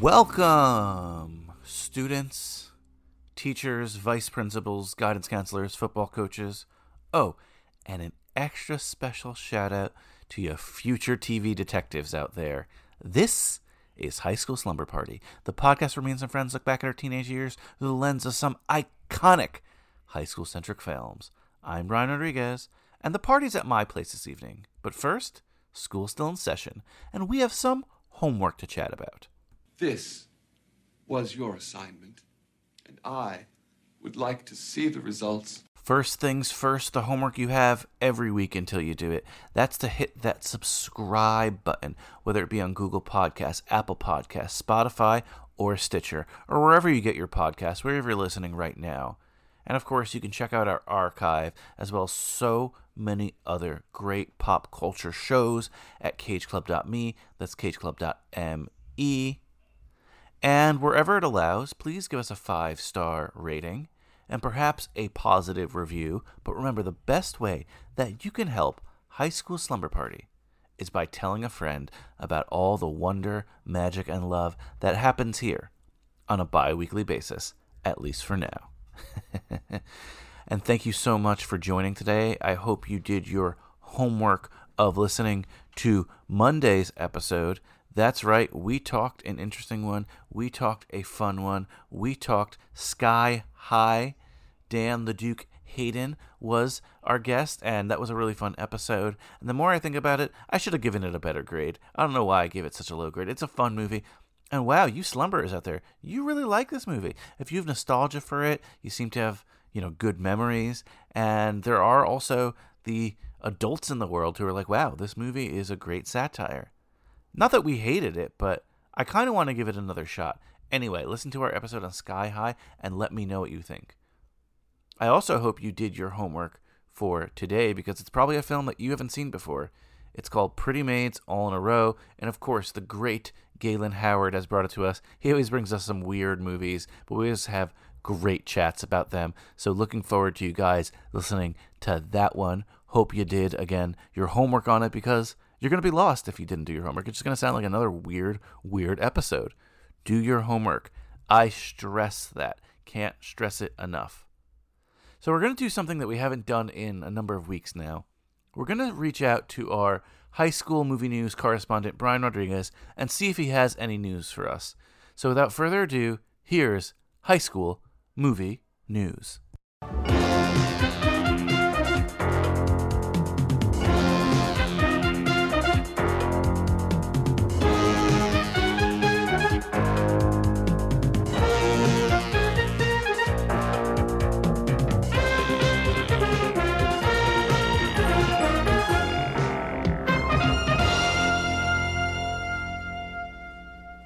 Welcome, students, teachers, vice principals, guidance counselors, football coaches. Oh, and an extra special shout out to your future TV detectives out there. This is High School Slumber Party, the podcast where me and some friends look back at our teenage years through the lens of some iconic high school centric films. I'm Brian Rodriguez, and the party's at my place this evening. But first, school's still in session, and we have some homework to chat about. This was your assignment, and I would like to see the results. First things first, the homework you have every week until you do it. That's to hit that subscribe button, whether it be on Google Podcasts, Apple Podcasts, Spotify, or Stitcher, or wherever you get your podcasts, wherever you're listening right now. And of course, you can check out our archive as well as so many other great pop culture shows at cageclub.me. That's cageclub.me. And wherever it allows, please give us a five star rating and perhaps a positive review. But remember, the best way that you can help High School Slumber Party is by telling a friend about all the wonder, magic, and love that happens here on a bi weekly basis, at least for now. and thank you so much for joining today. I hope you did your homework of listening to Monday's episode. That's right, we talked an interesting one. We talked a fun one. We talked Sky High. Dan the Duke Hayden was our guest, and that was a really fun episode. And the more I think about it, I should have given it a better grade. I don't know why I gave it such a low grade. It's a fun movie. And wow, you slumberers out there, you really like this movie. If you have nostalgia for it, you seem to have, you know, good memories. And there are also the adults in the world who are like, wow, this movie is a great satire. Not that we hated it, but I kind of want to give it another shot. Anyway, listen to our episode on Sky High and let me know what you think. I also hope you did your homework for today because it's probably a film that you haven't seen before. It's called Pretty Maids All in a Row, and of course, the great Galen Howard has brought it to us. He always brings us some weird movies, but we always have great chats about them. So, looking forward to you guys listening to that one. Hope you did, again, your homework on it because you're going to be lost if you didn't do your homework. It's just going to sound like another weird, weird episode. Do your homework. I stress that. Can't stress it enough. So, we're going to do something that we haven't done in a number of weeks now. We're going to reach out to our high school movie news correspondent, Brian Rodriguez, and see if he has any news for us. So, without further ado, here's high school movie news.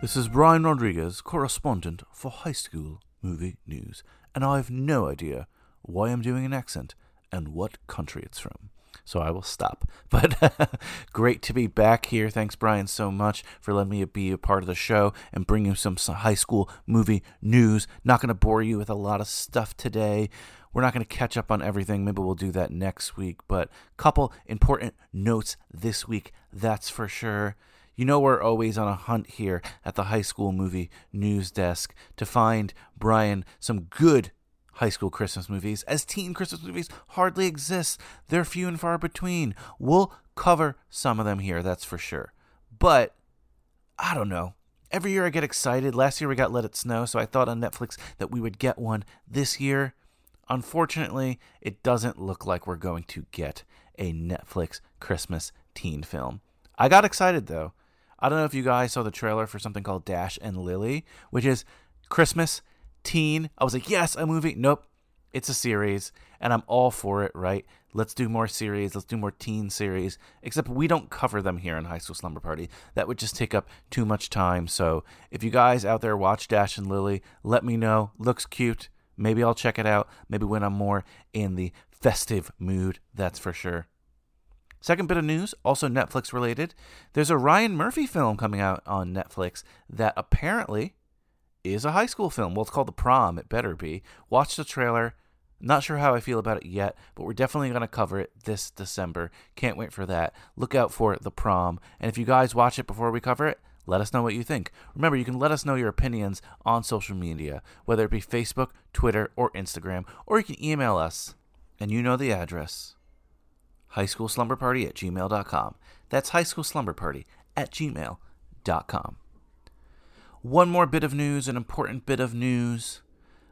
This is Brian Rodriguez, correspondent for High School Movie News, and I have no idea why I'm doing an accent and what country it's from. So I will stop. But great to be back here. Thanks, Brian, so much for letting me be a part of the show and bring you some, high school movie news. Not going to bore you with a lot of stuff today. We're not going to catch up on everything. Maybe we'll do that next week. But couple important notes this week, that's for sure. You know, we're always on a hunt here at the high school movie news desk to find Brian some good high school Christmas movies, as teen Christmas movies hardly exist. They're few and far between. We'll cover some of them here, that's for sure. But I don't know. Every year I get excited. Last year we got Let It Snow, so I thought on Netflix that we would get one this year. Unfortunately, it doesn't look like we're going to get a Netflix Christmas teen film. I got excited though. I don't know if you guys saw the trailer for something called Dash and Lily, which is Christmas teen. I was like, yes, a movie. Nope, it's a series, and I'm all for it, right? Let's do more series. Let's do more teen series. Except we don't cover them here in High School Slumber Party. That would just take up too much time. So if you guys out there watch Dash and Lily, let me know. Looks cute. Maybe I'll check it out. Maybe when I'm more in the festive mood, that's for sure. Second bit of news, also Netflix related. There's a Ryan Murphy film coming out on Netflix that apparently is a high school film. Well, it's called The Prom. It better be. Watch the trailer. Not sure how I feel about it yet, but we're definitely going to cover it this December. Can't wait for that. Look out for The Prom. And if you guys watch it before we cover it, let us know what you think. Remember, you can let us know your opinions on social media, whether it be Facebook, Twitter, or Instagram, or you can email us. And you know the address highschoolslumberparty at gmail.com. That's highschoolslumberparty at gmail.com. One more bit of news, an important bit of news.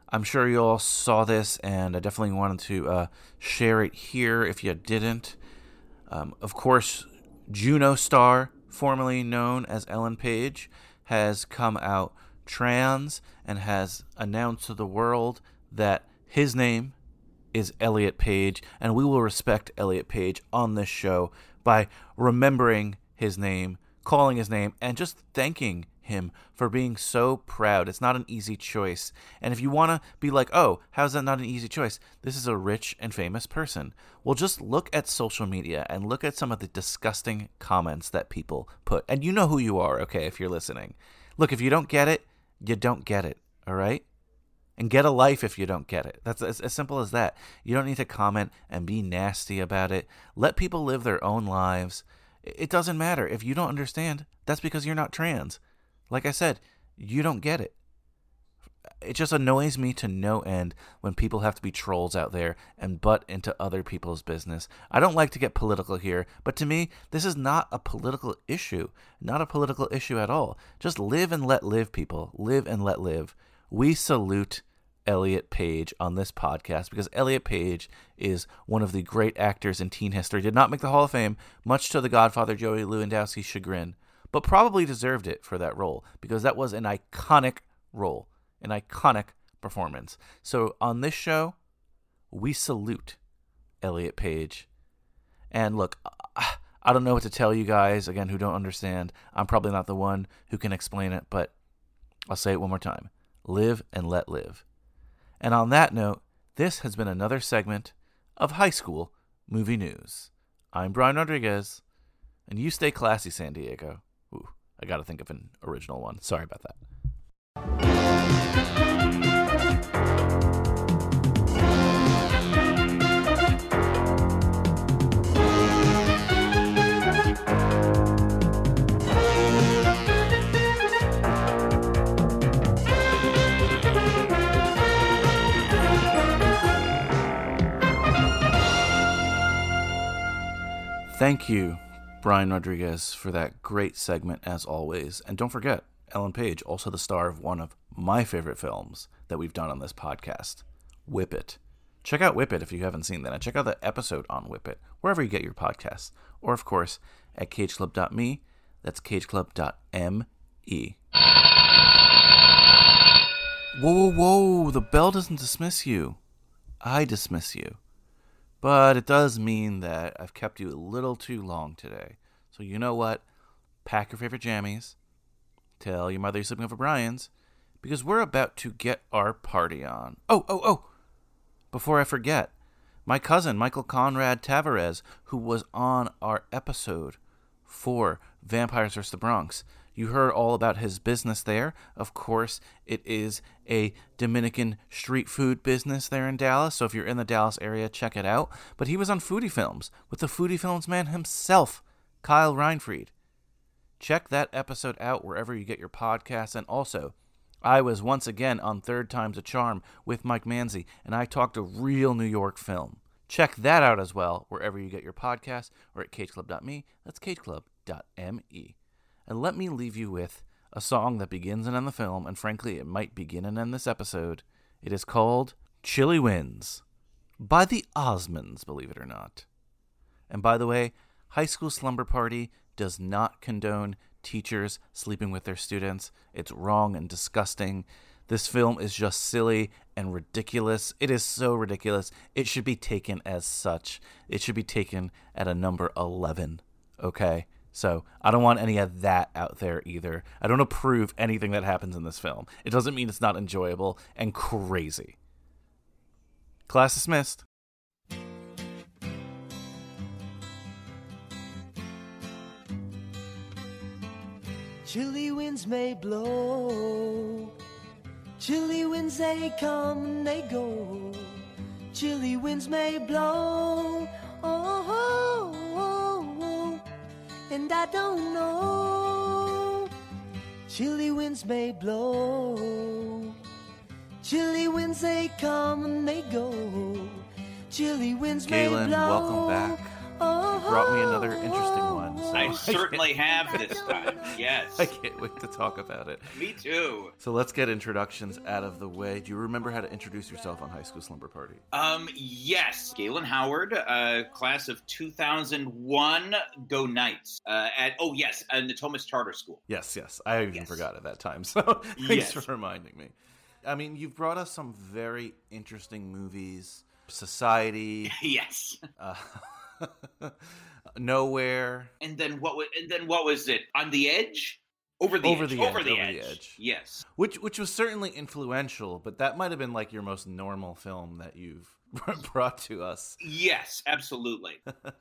I'm sure you all saw this, and I definitely wanted to uh, share it here if you didn't. Um, of course, Juno Star, formerly known as Ellen Page, has come out trans and has announced to the world that his name is Elliot Page, and we will respect Elliot Page on this show by remembering his name, calling his name, and just thanking him for being so proud. It's not an easy choice. And if you want to be like, oh, how's that not an easy choice? This is a rich and famous person. Well, just look at social media and look at some of the disgusting comments that people put. And you know who you are, okay, if you're listening. Look, if you don't get it, you don't get it, all right? And get a life if you don't get it. That's as, as, simple as that. You don't need to comment and be nasty about it. Let people live their own lives. It doesn't matter. If you don't understand, that's because you're not trans. Like I said, you don't get it. It just annoys me to no end when people have to be trolls out there and butt into other people's business. I don't like to get political here, but to me, this is not a political issue. Not a political issue at all. Just live and let live, people. Live and let live we salute Elliot Page on this podcast because Elliot Page is one of the great actors in teen history. Did not make the Hall of Fame, much to the Godfather Joey Lewandowski's chagrin, but probably deserved it for that role because that was an iconic role, an iconic performance. So on this show, we salute Elliot Page. And look, I don't know what to tell you guys, again, who don't understand. I'm probably not the one who can explain it, but I'll say it one more time live and let live. And on that note, this has been another segment of High School Movie News. I'm Brian Rodriguez, and you stay classy, San Diego. Ooh, I gotta think of an original one. Sorry about that. Thank you, Brian Rodriguez, for that great segment as always. And don't forget, Ellen Page, also the star of one of my favorite films that we've done on this podcast, Whip It. Check out Whip It if you haven't seen that, and check out the episode on Whip It, wherever you get your podcasts, or of course at cageclub.me. That's cageclub.me. Whoa, whoa, whoa! The bell doesn't dismiss you. I dismiss you. But it does mean that I've kept you a little too long today. So you know what? Pack your favorite jammies. Tell your mother you're sleeping over Brian's. Because we're about to get our party on. Oh, oh, oh! Before I forget, my cousin Michael Conrad Tavares, who was on our episode for Vampires vs. the Bronx, you heard all about his business there. Of course, it is a Dominican street food business there in Dallas. So if you're in the Dallas area, check it out. But he was on Foodie Films with the Foodie Films man himself, Kyle Reinfried. Check that episode out wherever you get your podcasts. And also, I was once again on Third Time's a Charm with Mike Manzi, and I talked a real New York film. Check that out as well wherever you get your podcast or at cageclub.me. That's cageclub.me. And let me leave you with a song that begins and ends the film, and frankly, it might begin and end this episode. It is called Chilly Winds by the Osmonds, believe it or not. And by the way, High School Slumber Party does not condone teachers sleeping with their students. It's wrong and disgusting. This film is just silly and ridiculous. It is so ridiculous. It should be taken as such. It should be taken at a number 11. Okay? So I don't want any of that out there either. I don't approve anything that happens in this film. It doesn't mean it's not enjoyable and crazy. Class dismissed. Chilly winds may blow, chilly winds they come and they go. Chilly winds may blow, and I don't know. Chilly winds may blow, chilly winds they come and they go. Chilly winds may Galen, blow. welcome back. Oh, You brought me another interesting uh-huh. one. So I can't- certainly have this time. Yes. I can't wait to talk about it. Me too. So let's get introductions out of the way. Do you remember how to introduce yourself on High School Slumber Party? Um, yes, Galen Howard, uh, class of 2001, Go Knights. Uh, at oh yes, uh, Natomas Charter School. Yes, yes. I even Yes. forgot at that time. So thanks Yes. for reminding me. I mean, you've brought us some very interesting movies. Society, yes. uh, Nowhere. And then what? Was, and then what was it? On the edge? Over the Over edge. the over edge, the over edge. the edge. Yes. Which which was certainly influential, but that might have been like your most normal film that you've brought to us. Yes, absolutely.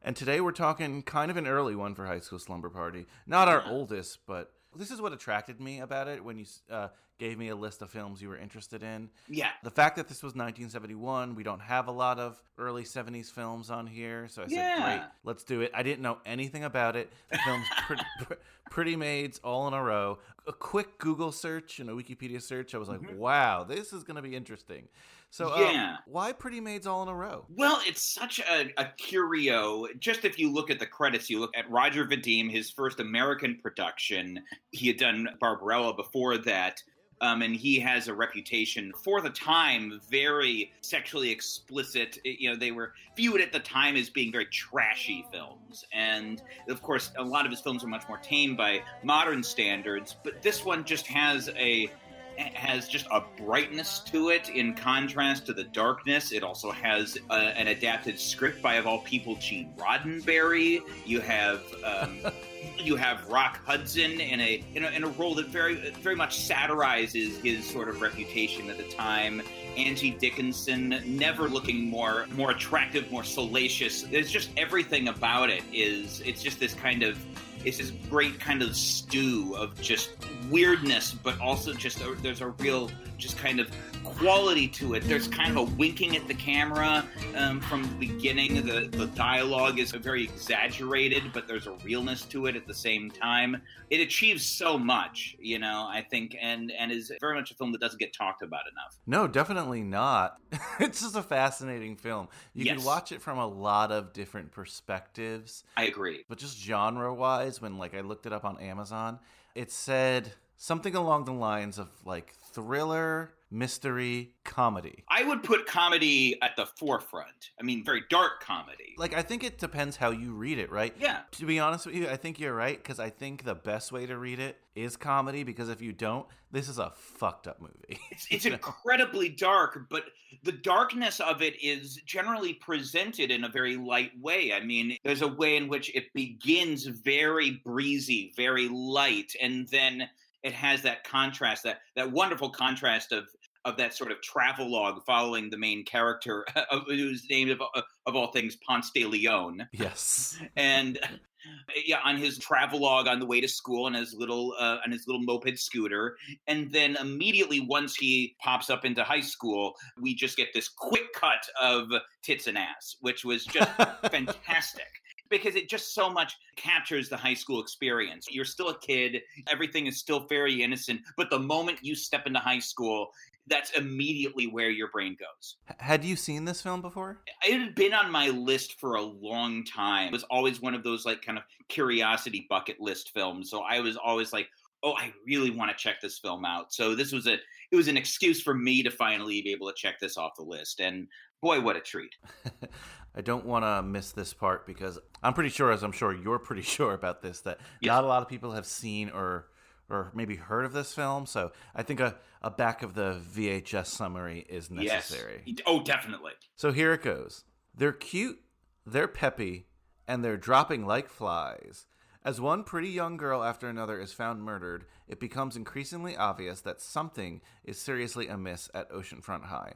And today we're talking kind of an early one for High School Slumber Party. Not our oldest, but this is what attracted me about it when you uh, gave me a list of films you were interested in. Yeah. The fact that this was 1971, we don't have a lot of early 70s films on here, so I said, "Great, let's do it." I didn't know anything about it. The film's pretty, pretty maids all in a row. A quick Google search and a Wikipedia search, I was like, "Wow, this is going to be interesting." So, um, Mm-hmm. Yeah. why Pretty Maids all in a row? Well, it's such a, a curio. Just if you look at the credits, you look at Roger Vadim, his first American production. He had done Barbarella before that. Um, and he has a reputation for the time, very sexually explicit. You know, they were viewed at the time as being very trashy films. And of course, a lot of his films are much more tame by modern standards. But this one just has a has just a brightness to it in contrast to the darkness. It also has uh, an adapted script by, of all people, Gene Roddenberry. You have um, you have Rock Hudson in a, in a in a role that very very much satirizes his sort of reputation at the time. Angie Dickinson, never looking more more attractive, more salacious. There's just everything about it is it's just this kind of it's this great kind of stew of just weirdness, but also just a, there's a real just kind of quality to it. There's kind of a winking at the camera um, from the beginning. The the dialogue is very exaggerated, but there's a realness to it at the same time. It achieves so much, you know. I think, and and is very much a film that doesn't get talked about enough. No, definitely not. it's just a fascinating film. You Yes. can watch it from a lot of different perspectives, I agree. but just genre wise, when like I looked it up on Amazon, it said something along the lines of like thriller, mystery, comedy. I would put comedy at the forefront. I mean, very dark comedy. Like I think it depends how you read it, right? Yeah. To be honest with you, I think you're right because I think the best way to read it is comedy because if you don't, this is a fucked up movie. It's, it's You know? incredibly dark, but the darkness of it is generally presented in a very light way. I mean, there's a way in which it begins very breezy, very light, and then it has that contrast, that that wonderful contrast of of that sort of travelogue following the main character, of, whose name of, of all things Ponce de Leon yes. and yeah, on his travelogue on the way to school on his little uh, on his little moped scooter, and then immediately once he pops up into high school, we just get this quick cut of tits and ass, which was just fantastic. Because it just so much captures the high school experience. You're still a kid, everything is still very innocent, but the moment you step into high school, that's immediately where your brain goes Had you seen this film before? it had been on my list for a long time. It was always one of those like kind of curiosity bucket list films. So I was always like, oh, I really want to check this film out. So this was a it was an excuse for me to finally be able to check this off the list. And boy, what a treat. I don't want to miss this part because I'm pretty sure, as I'm sure you're pretty sure about this, that Yes. not a lot of people have seen or or maybe heard of this film. So I think a, a back of the VHS summary is necessary. Yes. Oh, definitely. So here it goes. They're cute, they're peppy, and they're dropping like flies. As one pretty young girl after another is found murdered, it becomes increasingly obvious that something is seriously amiss at Oceanfront High.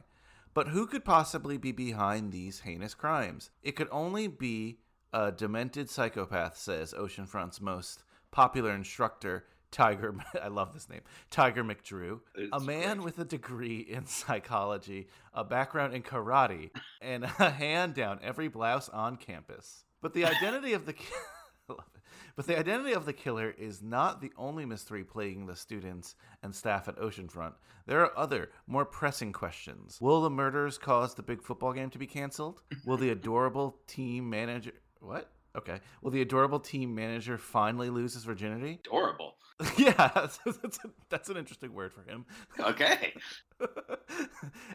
But who could possibly be behind these heinous crimes? It could only be a demented psychopath, says Oceanfront's most popular instructor, Tiger. I love this name, Tiger McDrew. a man great. with a degree in psychology, a background in karate, and a hand down every blouse on campus. But the identity of the ki- I love it. But the identity of the killer is not the only mystery plaguing the students and staff at Oceanfront. There are other, more pressing questions. Will the murders cause the big football game to be canceled? Will the adorable team manager what? Okay. Will the adorable team manager finally lose his virginity? Adorable. yeah, that's, that's, that's an interesting word for him. Okay.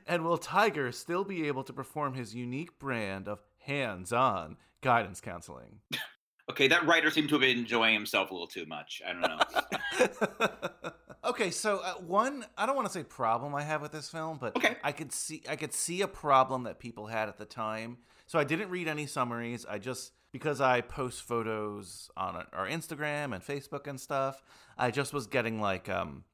and will Tiger still be able to perform his unique brand of hands on guidance counseling? Okay, that writer seemed to have been enjoying himself a little too much. I don't know. okay, so uh, one, I don't want to say problem I have with this film, but Okay. I could see I could see a problem that people had at the time. So I didn't read any summaries. I just because I post photos on our Instagram and Facebook and stuff, I just was getting like um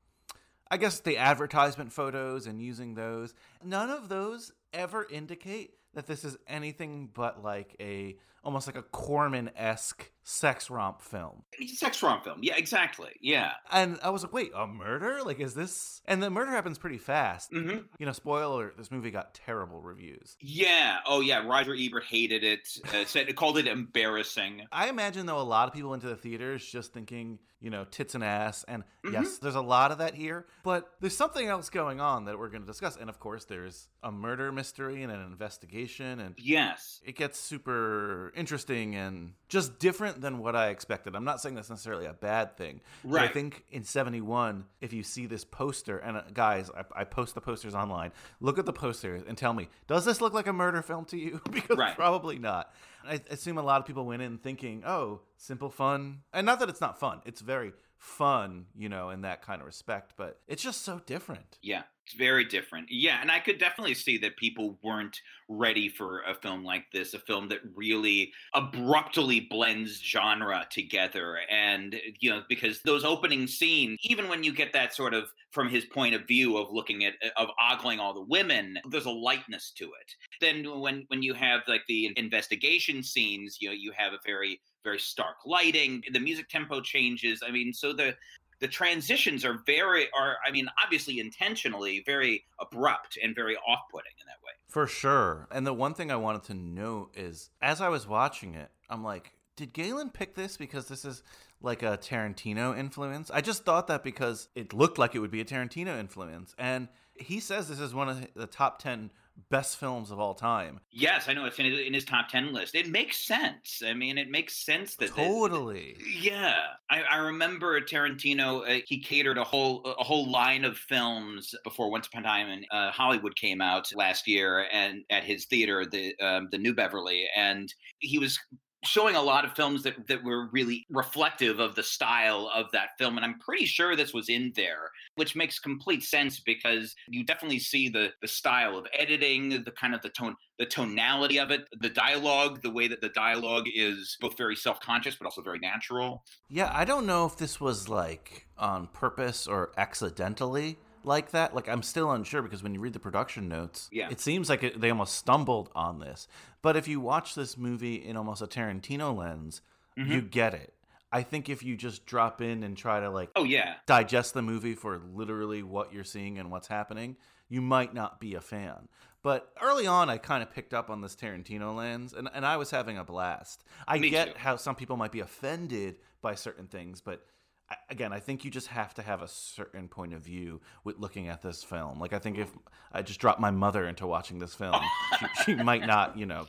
I guess the advertisement photos and using those. None of those ever indicate that this is anything but like a almost like a Corman esque sex romp film. Sex romp film. Yeah, exactly. Yeah. And I was like, wait, a murder? Like, is this? And the murder happens pretty fast. hmm You know, spoiler: this movie got terrible reviews. Yeah. Oh, yeah. Roger Ebert hated it. Uh, said called it embarrassing. I imagine though a lot of people went to the theaters just thinking, you know, tits and ass, and Mm-hmm. yes, there's a lot of that here. But there's something else going on that we're going to discuss, and of course, there's a murder mystery and an investigation, and Yes. it gets super interesting and just different than what I expected. I'm not saying that's necessarily a bad thing. But I think in 71, if you see this poster, and uh, guys, I, I post the posters online, look at the posters and tell me, does this look like a murder film to you? because Right. probably not. I assume a lot of people went in thinking, oh, simple fun. And not that it's not fun, it's very fun, you know, in that kind of respect, but it's just so different. Yeah. It's very different. Yeah, and I could definitely see that people weren't ready for a film like this, a film that really abruptly blends genre together. And, eh, you know, because those opening scenes, even when you get that sort of from his point of view of looking at, eh, of ogling all the women, there's a lightness to it. Then when, when you have like the investigation scenes, you know, you have a very, very stark lighting, the music tempo changes. I mean, so the, the transitions are very are i mean obviously intentionally very abrupt and very off-putting in that way For sure. And the one thing I wanted to note is as I was watching it, I'm like, did Galen pick this because this is like a Tarantino influence? I just thought that because it looked like it would be a Tarantino influence. And he says this is one of the top 10 best films of all time. yes i know it's in, in his top 10 list it makes sense i mean it makes sense that that- Totally. yeah I, I remember tarantino uh, he catered a whole a whole line of films before once upon a time in uh, hollywood came out last year and at his theater the um, the new beverly and he was showing a lot of films that, that were really reflective of the style of that film and i'm pretty sure this was in there which makes complete sense because you definitely see the the style of editing the kind of the tone the tonality of it the dialogue the way that the dialogue is both very self-conscious but also very natural. Yeah, I don't know if this was like on purpose or accidentally like that. Like I'm still unsure because when you read the production notes, Yeah. it seems like it, they almost stumbled on this. But if you watch this movie in almost a Tarantino lens, mm-hmm. you get it. I think if you just drop in and try to like oh yeah digest the movie for literally what you're seeing and what's happening, you might not be a fan. But early on, I kind of picked up on this Tarantino lens, and, and I was having a blast. I Me get too. how some people might be offended by certain things, but again, I think you just have to have a certain point of view with looking at this film. Like, I think if I just dropped my mother into watching this film, she, she might not, you know,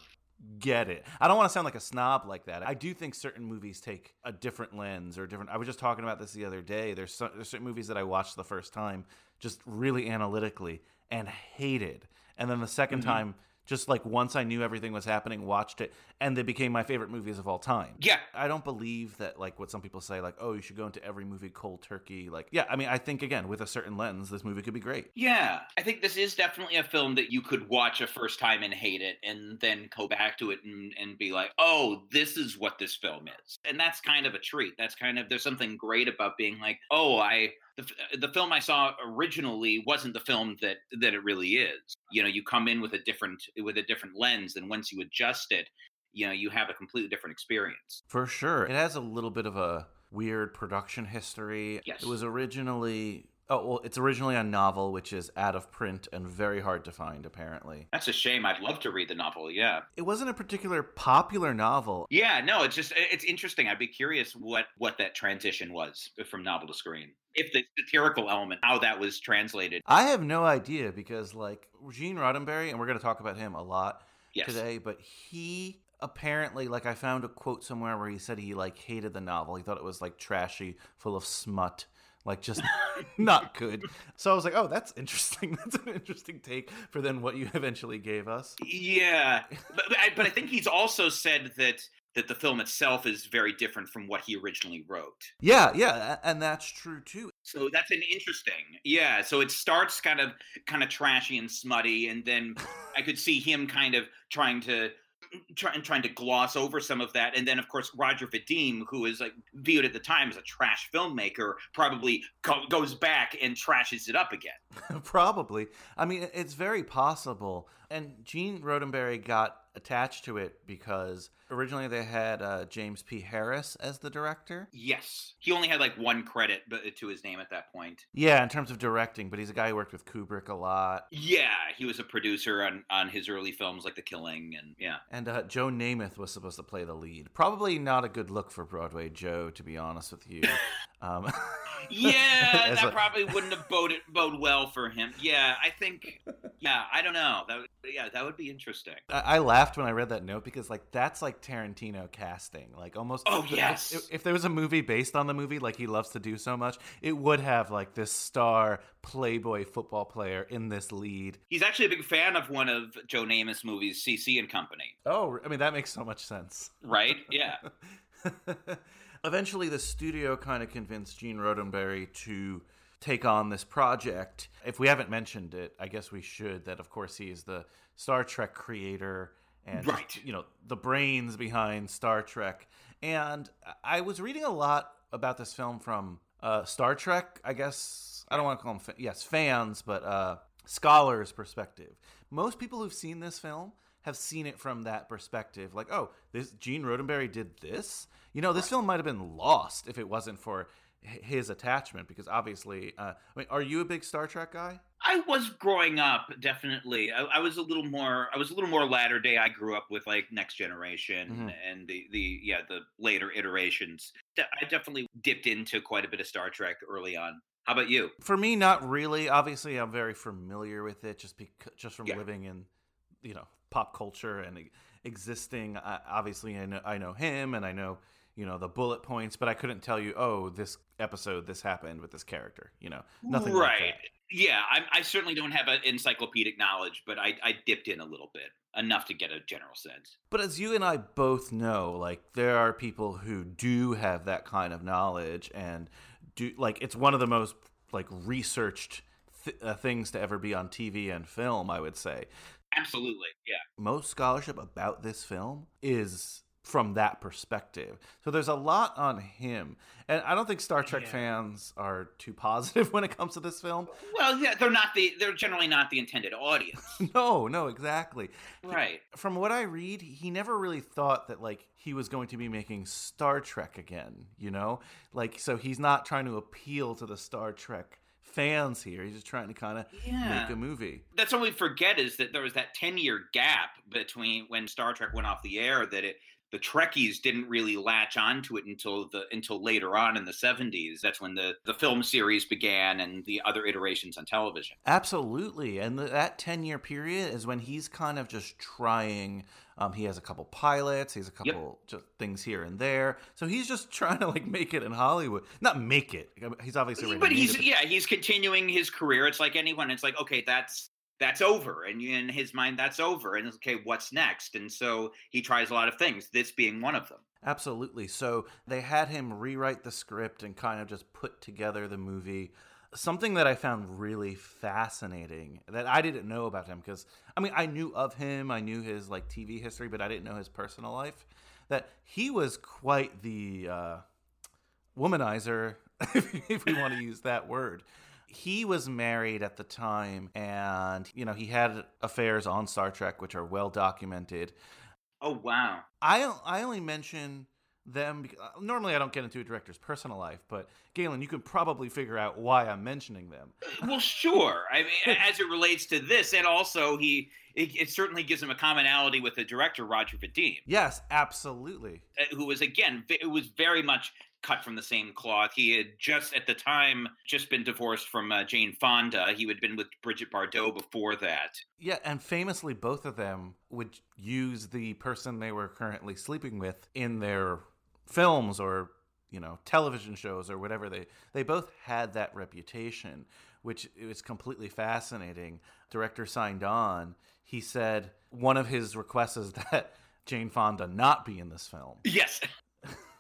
get it. I don't want to sound like a snob like that. I do think certain movies take a different lens or different. I was just talking about this the other day. There's, so, there's certain movies that I watched the first time just really analytically and hated, and then the 2nd mm-hmm. time just like once I knew everything was happening, watched it, and they became my favorite movies of all time. Yeah. I don't believe that like what some people say, like, oh, you should go into every movie cold turkey. Like, yeah, I mean, I think again with a certain lens, this movie could be great. Yeah, I think this is definitely a film that you could watch a first time and hate it, and then go back to it and, and be like, oh, this is what this film is. And that's kind of a treat. That's kind of, there's something great about being like, oh, I, the, uh, the film I saw originally wasn't the film that that it really is. You know, you come in with a different with a different lens, and once you adjust it, you know, you have a completely different experience. For sure. It has a little bit of a weird production history. Yes. It was originally oh well, it's originally a novel which is out of print and very hard to find apparently. That's a shame. I'd love to read the novel. Yeah. It wasn't a particular popular novel. Yeah, no, it's just it's interesting. I'd be curious what what that transition was from novel to screen. If the satirical element, how that was translated. I have no idea because like Gene Roddenberry and we're going to talk about him a lot Yes. today, but he apparently like I found a quote somewhere where he said he like hated the novel. He thought it was like trashy, full of smut, like just not good. So I was like, "Oh, that's interesting. That's an interesting take for then what you eventually gave us." Yeah, but, but I, but I think he's also said that that the film itself is very different from what he originally wrote. Yeah, yeah, and that's true too. So that's an interesting. Yeah, so it starts kind of kind of trashy and smutty, and then I could see him kind of trying to trying trying to gloss over some of that, and then of course Roger Vadim, who is like viewed at the time as a trash filmmaker, probably go, goes back and trashes it up again. Probably. I mean, it's very possible. And Gene Roddenberry got attached to it because originally they had uh, James P. Harris as the director. Yes, he only had like one credit but to his name at that point. Yeah, in terms of directing, but he's a guy who worked with Kubrick a lot. Yeah, he was a producer on on his early films like The Killing, and yeah. And uh, Joe Namath was supposed to play the lead. Probably not a good look for Broadway Joe, to be honest with you. Um, Yeah, that a- probably wouldn't have boded bode well for him. Yeah, I think. Yeah, I don't know. That would, yeah, that would be interesting. I, I laughed when I read that note because, like, that's like Tarantino casting. Like, almost. Oh, yes. If, if there was a movie based on the movie, like he loves to do so much, it would have like this star Playboy football player in this lead. He's actually a big fan of one of Joe Namath's movies, CC and Company. Oh, I mean, that makes so much sense. Right? Yeah. Eventually, the studio kind of convinced Gene Roddenberry to take on this project. If we haven't mentioned it, I guess we should. That, of course, he is the Star Trek creator and Right. you know the brains behind Star Trek. And I was reading a lot about this film from uh, Star Trek. I guess I don't want to call them fa- yes fans, but uh, scholars' perspective. Most people who've seen this film have seen it from that perspective. Like, oh, this Gene Roddenberry did this. You know, this film might have been lost if it wasn't for his attachment. Because obviously, uh, I mean, are you a big Star Trek guy? I was growing up, definitely. I, I was a little more. I was a little more latter day. I grew up with like Next Generation Mhm. and the the yeah the later iterations. I definitely dipped into quite a bit of Star Trek early on. How about you? For me, not really. Obviously, I'm very familiar with it just because, just from Yeah. living in, you know, pop culture and existing. Uh, obviously, I know, I know him and I know, you know, the bullet points, but I couldn't tell you, oh, this episode, this happened with this character. You know, nothing like right. that. Yeah, I, I certainly don't have an encyclopedic knowledge, but I, I dipped in a little bit, enough to get a general sense. But as you and I both know, like there are people who do have that kind of knowledge and do like it's one of the most like researched th- uh, things to ever be on TV and film, I would say. Absolutely, yeah. most scholarship about this film is from that perspective. So there's a lot on him. And I don't think Star Trek Yeah. fans are too positive when it comes to this film. Well, yeah, they're not the. They're generally not the intended audience, No, no, exactly. right? From what I read, he never really thought that like he was going to be making Star Trek again, you know? Like so he's not trying to appeal to the Star Trek fans here. He's just trying to kind of Yeah. make a movie. That's what we forget is that there was that ten year gap between when Star Trek went off the air. That it the Trekkies didn't really latch onto it until the until later on in the seventies. That's when the the film series began and the other iterations on television. Absolutely. And th- that 10 year period is when he's kind of just trying. Um, he has a couple pilots, he has a couple just things here and there. So he's just trying to like make it in Hollywood. Not make it. He's obviously But he's yeah, he's continuing his career. It's like anyone. It's like okay, that's that's over and in his mind that's over and okay what's next and so he tries a lot of things this being one of them Absolutely. So they had him rewrite the script and kind of just put together the movie. Something that I found really fascinating that I didn't know about him because I mean I knew of him, I knew his like TV history, but I didn't know his personal life. That he was quite the uh, womanizer, if we want to use that word. He was married at the time, and you know he had affairs on Star Trek, which are well documented. oh wow I I only mention them because normally I don't get into a director's personal life, but Galen, you can probably figure out why I'm mentioning them. well sure i mean as it relates to this and also he it, it certainly gives him a commonality with the director roger vadim Yes, absolutely. uh, who was again it was very much cut from the same cloth. He had just at the time just been divorced from uh, jane fonda. He had been with Brigitte Bardot before that. Yeah, and famously, both of them would use the person they were currently sleeping with in their films or you know television shows or whatever. They they both had that reputation which is completely fascinating. Director signed on. He said one of his requests is that jane fonda not be in this film. Yes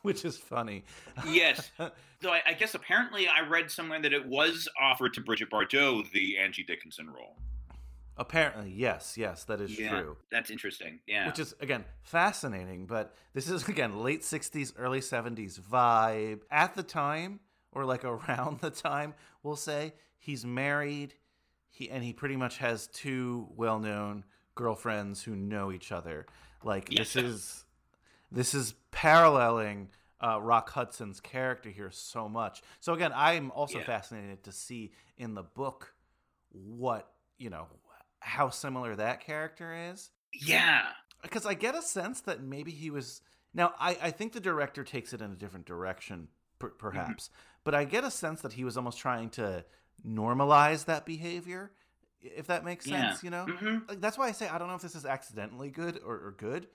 which is funny. Yes. Though I, I guess apparently i read somewhere that it was offered to Brigitte Bardot the angie dickinson role. Apparently yes yes that is yeah true. that's interesting. Yeah. Which is again fascinating but this is again late 60s early 70s vibe. At the time or like around the time we'll say he's married he and he pretty much has two well-known girlfriends who know each other. Like this is this is paralleling uh, Rock Hudson's character here so much. So again, I'm also Yeah. fascinated to see in the book what you know how similar that character is yeah because I get a sense that maybe he was. Now, I, I think the director takes it in a different direction, per, perhaps, but I get a sense that he was almost trying to normalize that behavior, if that makes Yeah. sense. You know, Mhm. like that's why I say I don't know if this is accidentally good or, or good.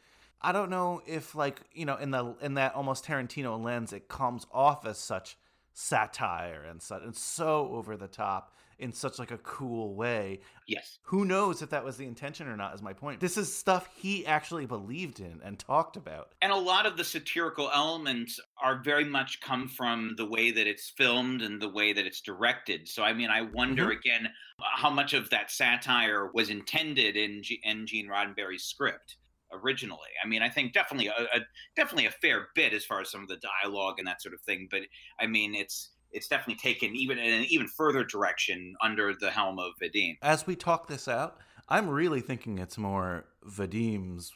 I don't know if like you know in the in that almost Tarantino lens, it comes off as such satire and such and so over the top in such like a cool way. Yes. Who knows if that was the intention or not is my point. This is stuff he actually believed in and talked about. And a lot of the satirical elements are very much come from the way that it's filmed and the way that it's directed. So i mean i wonder Mhm. again how much of that satire was intended in, G- in gene roddenberry's script originally i mean i think definitely a, a definitely a fair bit as far as some of the dialogue and that sort of thing but i mean it's it's definitely taken even in an even further direction under the helm of vadim as we talk this out i'm really thinking it's more vadim's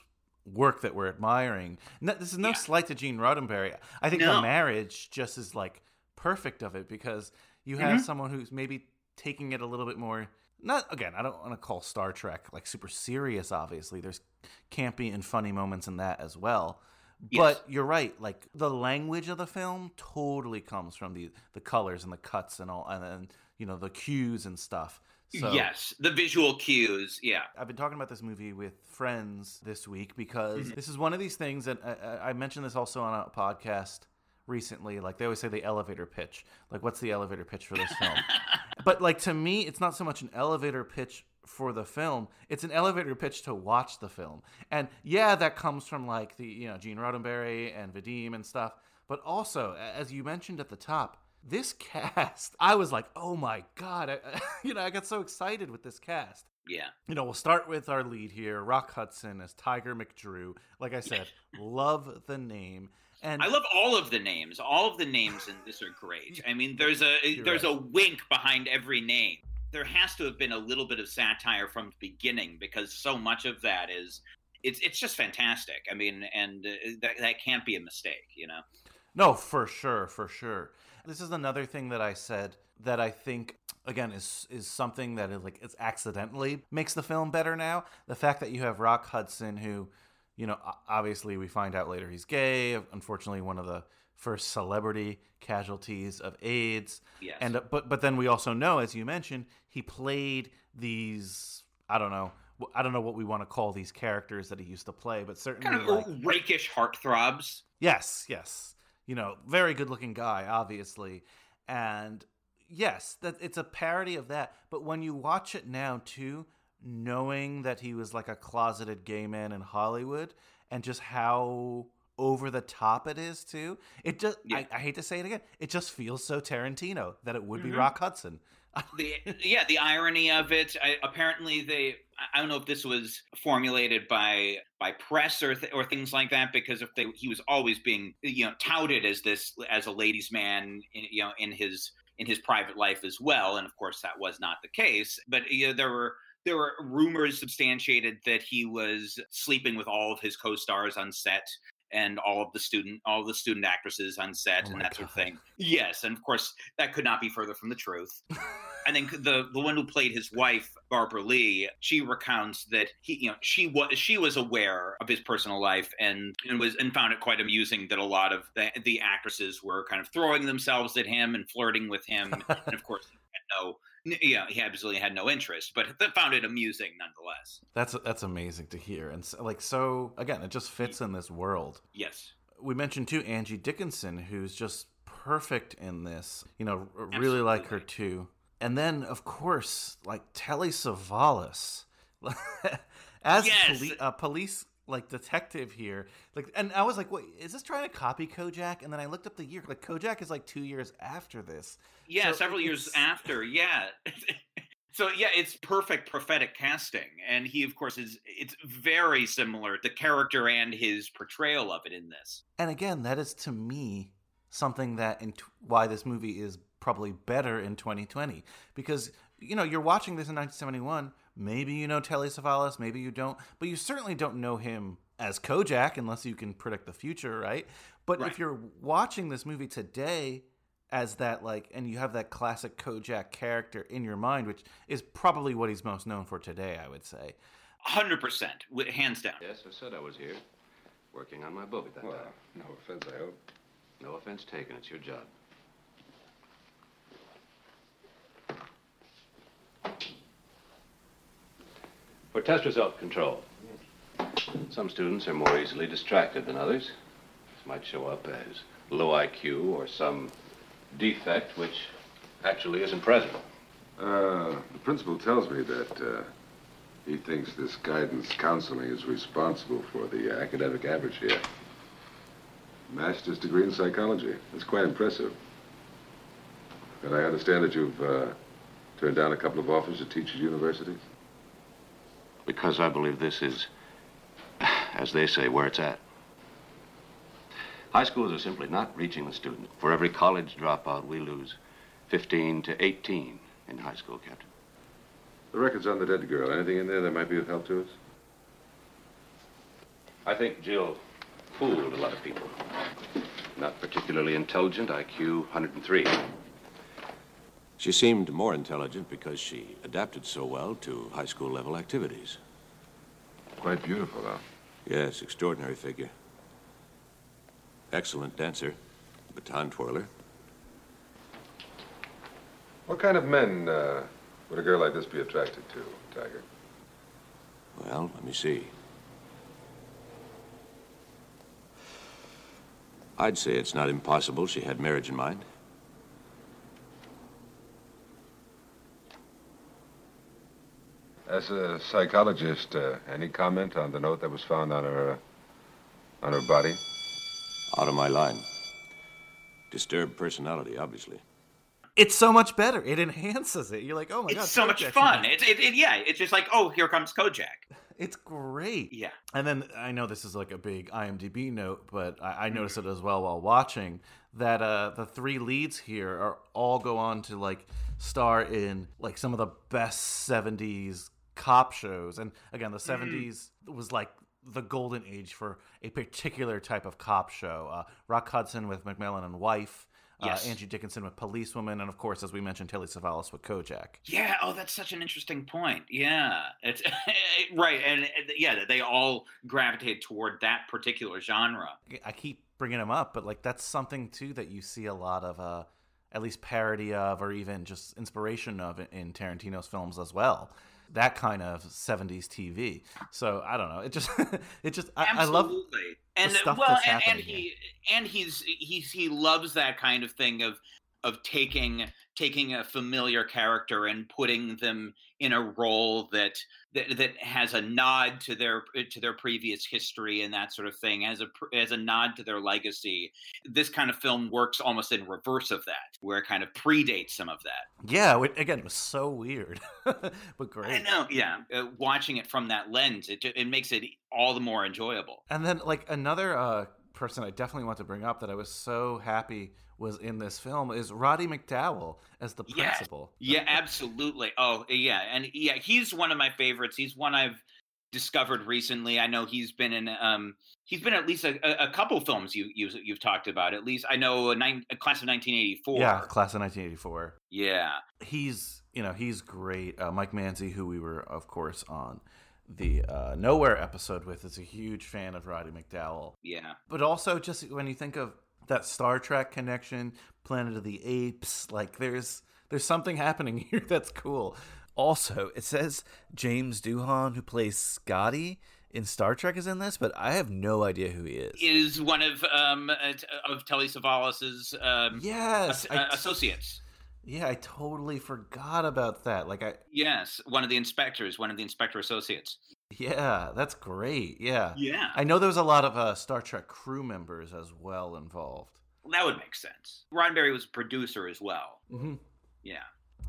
work that we're admiring no, this is no Yeah. slight to gene roddenberry i think No. the marriage just is like perfect of it because you have Mhm. someone who's maybe taking it a little bit more not again i don't want to call star trek like super serious obviously there's campy and funny moments in that as well Yes. but you're right like the language of the film totally comes from the the colors and the cuts and all and then you know the cues and stuff so yes the visual cues yeah I've been talking about this movie with friends this week because Mm-hmm. this is one of these things that I, I- I mentioned this also on a podcast recently. Like they always say the elevator pitch. Like, what's the elevator pitch for this film? but like to me, it's not so much an elevator pitch for the film; it's an elevator pitch to watch the film. And yeah, that comes from like the you know Gene Roddenberry and Vadim and stuff. But also, as you mentioned at the top. This cast, I was like, "Oh my god!" I, you know, I got so excited with this cast yeah you know, we'll start with our lead here, Rock Hudson as Tiger McDrew. Like I said, love the name. And I love all of the names. All of the names in this are great. I mean, there's a there's right. a wink behind every name. There has to have been a little bit of satire from the beginning because so much of that is it's it's just fantastic. I mean, and uh, that that can't be a mistake, you know. no, for sure, for sure. This is another thing that I said that I think again is is something that is like it's accidentally makes the film better now. The fact that you have Rock Hudson who, you know, obviously we find out later he's gay, unfortunately one of the first celebrity casualties of AIDS. Yes. And uh, but but then we also know, as you mentioned, he played these. I don't know. I don't know what we want to call these characters that he used to play, but certainly kind of like rakish heartthrobs. yes, yes, you know, very good looking guy, obviously, and yes, that it's a parody of that. But when you watch it now too, knowing that he was like a closeted gay man in Hollywood and just how over the top it is too. It just Yeah. I, I hate to say it again. It just feels so Tarantino that it would be Mhm. Rock Hudson. the yeah the irony of it I, apparently they I- i don't know if this was formulated by by press or th- or things like that because if they he was always being you know touted as this as a ladies man in, you know in his in his private life as well and of course that was not the case but you know, there were there were rumors substantiated that he was sleeping with all of his co-stars on set and all of the student all of the student actresses on set Oh and that sort of thing. Yes and of course that could not be further from the truth. I think the the one who played his wife, Barbara Leigh, she recounts that he, you know, she was she was aware of his personal life and, and was and found it quite amusing that a lot of the, the actresses were kind of throwing themselves at him and flirting with him, and of course, no, yeah, he absolutely had no interest, but found it amusing nonetheless. That's that's amazing to hear. And so, like so again, it just fits in this world. Yes, we mentioned too Angie Dickinson, who's just perfect in this. You know, really like her too. And then, of course, like Telly Savalas as Yes. poli- a police like detective here. Like, and I was like, wait, is this trying to copy Kojak? And then I looked up the year. Like, Kojak is like two years after this. yeah, So several years after, yeah. So yeah, it's perfect prophetic casting, and he, of course, is. It's very similar, the character and his portrayal of it in this. And again, that is to me something that in t- why this movie is probably better in 2020 because you know you're watching this in 1971. Maybe you know Telly Savalas, maybe you don't, but you certainly don't know him as Kojak unless you can predict the future, right? But Right. if you're watching this movie today as that like and you have that classic Kojak character in your mind, which is probably what he's most known for today, I would say. Hundred percent, hands down. Yes, I said I was here, working on my book at that Well, time. no offense, I hope. No offense taken. It's your job. For test result control, some students are more easily distracted than others. This might show up as low IQ or some defect which actually isn't present. Uh, the principal tells me that uh, he thinks this guidance counseling is responsible for the academic average here. Master's degree in psychology. That's quite impressive. And I understand that you've uh, turned down a couple of offers to teach at universities. Because I believe this is, as they say, where it's at. High schools are simply not reaching the student. For every college dropout, we lose 15 to 18 in high school, Captain. The records on the dead girl. Anything in there that might be of help to us? I think Jill fooled a lot of people. Not particularly intelligent, IQ 103. She seemed more intelligent because she adapted so well to high school level activities. Quite beautiful, though. Yes, extraordinary figure. Excellent dancer, baton twirler. What kind of men uh, would a girl like this be attracted to, Tiger? Well, let me see. I'd say it's not impossible she had marriage in mind. As a psychologist, uh, any comment on the note that was found on her, uh, on her body? Out of my line. Disturbed personality, obviously. It's so much better. It enhances it. You're like, oh my god, it's so much Kojak's fun. It's it, it, yeah, it's just like oh, here comes Kojak. It's great. Yeah. And then I know this is like a big IMDb note, but I, I noticed it as well while watching that uh, the three leads here are all go on to like star in like some of the best '70s cop shows. And again, the '70s was like the golden age for a particular type of cop show. Uh, Rock Hudson with McMillan and Wife. Yes. Uh, Angie Dickinson with Policewoman, and of course, as we mentioned, Telly Savalas with Kojak. Yeah. Oh, that's such an interesting point. Yeah. It's right, and uh, yeah, they all gravitate toward that particular genre. I keep bringing them up, but like that's something too that you see a lot of, uh, at least parody of, or even just inspiration of in Tarantino's films as well. That kind of '70s TV. So I don't know. It just, it just, I, I love. And stuff well, that's and, and he and he's he's he loves that kind of thing of of taking taking a familiar character and putting them in a role that that, that has a nod to their to their previous history and that sort of thing as a as a nod to their legacy this kind of film works almost in reverse of that where it kind of predates some of that Yeah, it, again, it was so weird, but great. i know yeah uh, watching it from that lens it, it makes it all the more enjoyable And then, like another uh, person I definitely want to bring up that I was so happy was in this film is Roddy McDowall as the principal. Yeah, absolutely. Oh, yeah, and yeah, he's one of my favorites. He's one I've discovered recently. I know he's been in um he's been at least a, a, a couple films you, you you've talked about. At least I know a, nine, a class of 1984. Yeah, class of 1984. Yeah. He's you know he's great. Uh, Mike Manzi, who we were of course on the uh, Nowhere episode with, is a huge fan of Roddy McDowall. Yeah. But also, just when you think of that Star Trek connection, Planet of the Apes, like there's there's something happening here that's cool. Also, it says James Doohan, who plays Scotty in Star Trek, is in this, but I have no idea who he is. Is one of um uh, of Telly Savalas's um Yes, I- uh, associates. Yeah, I totally forgot about that. Like I, Yes, one of the inspectors, one of the inspector associates. yeah, that's great. Yeah, Yeah. I know there was a lot of uh, Star Trek crew members as well involved. That would make sense. Roddenberry was a producer as well. Mm-hmm. Yeah.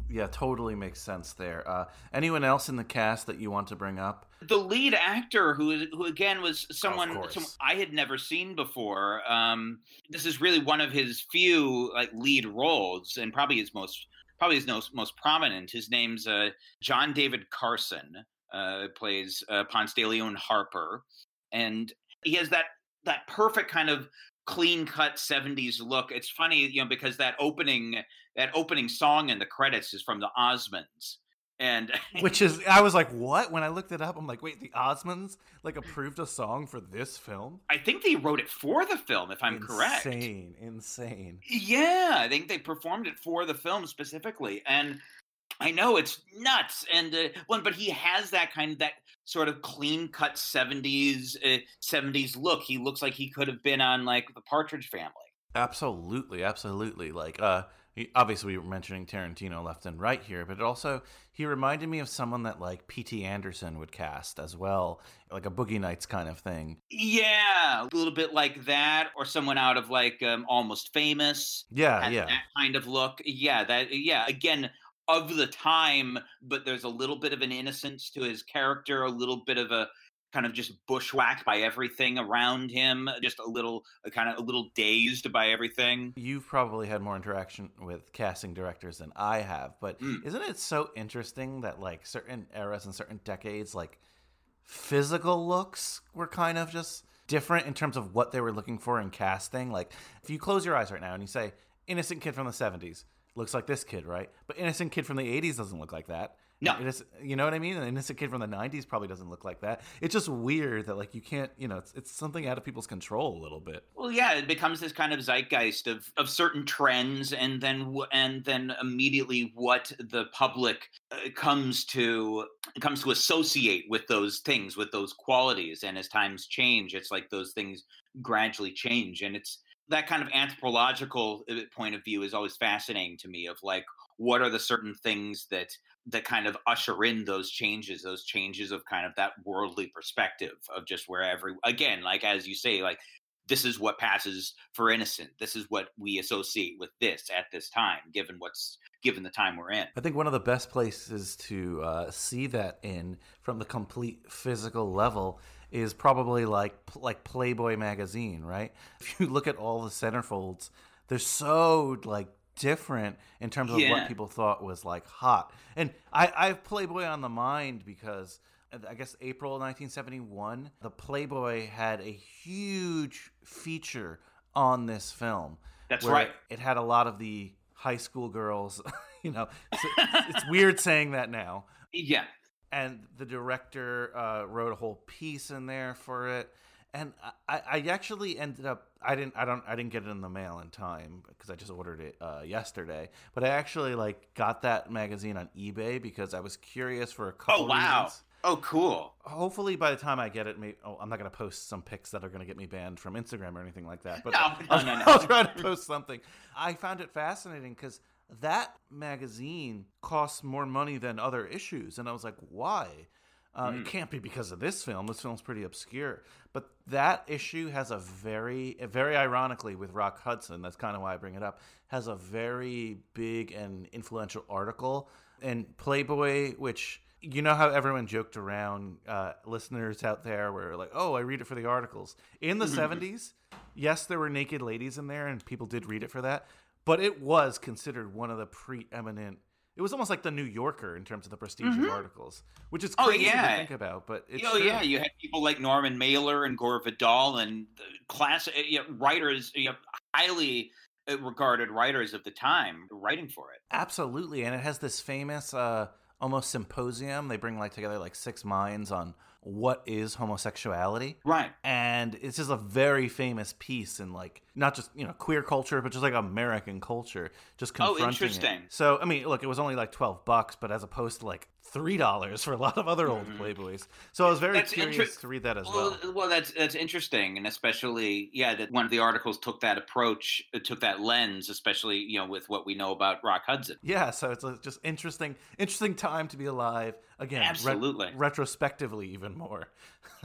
Yeah, totally makes sense there. Uh, anyone else in the cast that you want to bring up? the lead actor who who again was someone, course. some I had never seen before. Um, this is really one of his few like lead roles, and probably his most probably his most most prominent. His name's uh, John David Carson. Uh, plays uh, Ponce de Leon Harper, and he has that that perfect kind of clean cut 70s look it's funny you know because that opening that opening song in the credits is from the osmonds and Which is, I was like, what? When I looked it up, I'm like, wait, the Osmonds like approved a song for this film? I think they wrote it for the film, if I'm correct. Insane, insane. Yeah, I think they performed it for the film specifically, and I know it's nuts. And uh, well, but he has that kind of that sort of clean cut '70s uh, '70s look. He looks like he could have been on like the Partridge Family. Absolutely, absolutely. Like, uh, obviously we were mentioning Tarantino left and right here, but also he reminded me of someone that like P.T. Anderson would cast as well, like a Boogie Nights kind of thing. Yeah, a little bit like that, or someone out of like um, Almost Famous. Yeah, yeah. that kind of look. Yeah, that. Yeah, again of the time, but there's a little bit of an innocence to his character, a little bit of a kind of just bushwhacked by everything around him, just a little kind of a little dazed by everything. You've probably had more interaction with casting directors than I have, but Mm. isn't it so interesting that like certain eras and certain decades, like physical looks were kind of just different in terms of what they were looking for in casting? Like, if you close your eyes right now and you say, innocent kid from the 70s, looks like this kid, right? But innocent kid from the 80s doesn't look like that. No. You know what I mean? An innocent kid from the 90s probably doesn't look like that. It's just weird that, like, you can't, you know, it's, it's something out of people's control a little bit. Well, yeah, it becomes this kind of zeitgeist of, of certain trends, and then and then immediately what the public uh, comes to comes to associate with those things, with those qualities. And as times change, it's like those things gradually change, and it's that kind of anthropological uh, point of view is always fascinating to me. Of like, what are the certain things that that kind of usher in those changes, those changes of kind of that worldly perspective of just where every again, like as you say, like this is what passes for innocent. This is what we associate with this at this time, given what's given the time we're in. I think one of the best places to uh, see that in from the complete physical level is probably like like Playboy magazine, right? If you look at all the centerfolds, they're so like different in terms of Yeah. what people thought was like hot. And I, I have Playboy on the mind because uh, I guess April 1971, the Playboy had a huge feature on this film. That's right. It had a lot of the high school girls, you know, it's, it's weird saying that now. Yeah. And the director uh, wrote a whole piece in there for it. And I, I actually ended up I didn't I don't I didn't get it in the mail in time because I just ordered it uh, yesterday. But I actually like got that magazine on eBay because I was curious for a couple Oh wow. reasons. Oh cool. Hopefully, by the time I get it, maybe, oh, I'm not going to post some pics that are going to get me banned from Instagram or anything like that. But No, no, I'll, no, no. I'll try to post something. I found it fascinating because that magazine costs more money than other issues. And I was like, why? Uh, It can't be because of this film. This film's pretty obscure. But that issue has a very, very ironically, with Rock Hudson, that's kind of why I bring it up, has a very big and influential article. And Playboy, which you know how everyone joked around, uh, listeners out there were like, oh, I read it for the articles. In the 70s, yes, there were naked ladies in there, and people did read it for that. But it was considered one of the preeminent. It was almost like the New Yorker in terms of the prestige of articles, which is Oh, crazy yeah. to think about. But it's oh true. yeah, you had people like Norman Mailer and Gore Vidal and the class you know, writers, you know, highly uh, regarded writers of the time writing for it. Absolutely, and it has this famous uh, almost symposium. They bring like together like six minds on what is homosexuality. Right. And it's just a very famous piece in like not just you know queer culture, but just like American culture, just Oh, confronting. it. interesting. So I mean, look, it was only like twelve bucks, but as opposed to like three dollars for a lot of other old Playboys. So I was very Mm-hmm. That's curious inter- to read that as well. Well, well, that's that's interesting, and especially yeah, that one of the articles took that approach, uh, took that lens, especially you know with what we know about Rock Hudson. Yeah, so it's a just interesting, interesting time to be alive. Again, ret- Absolutely. retrospectively, even more.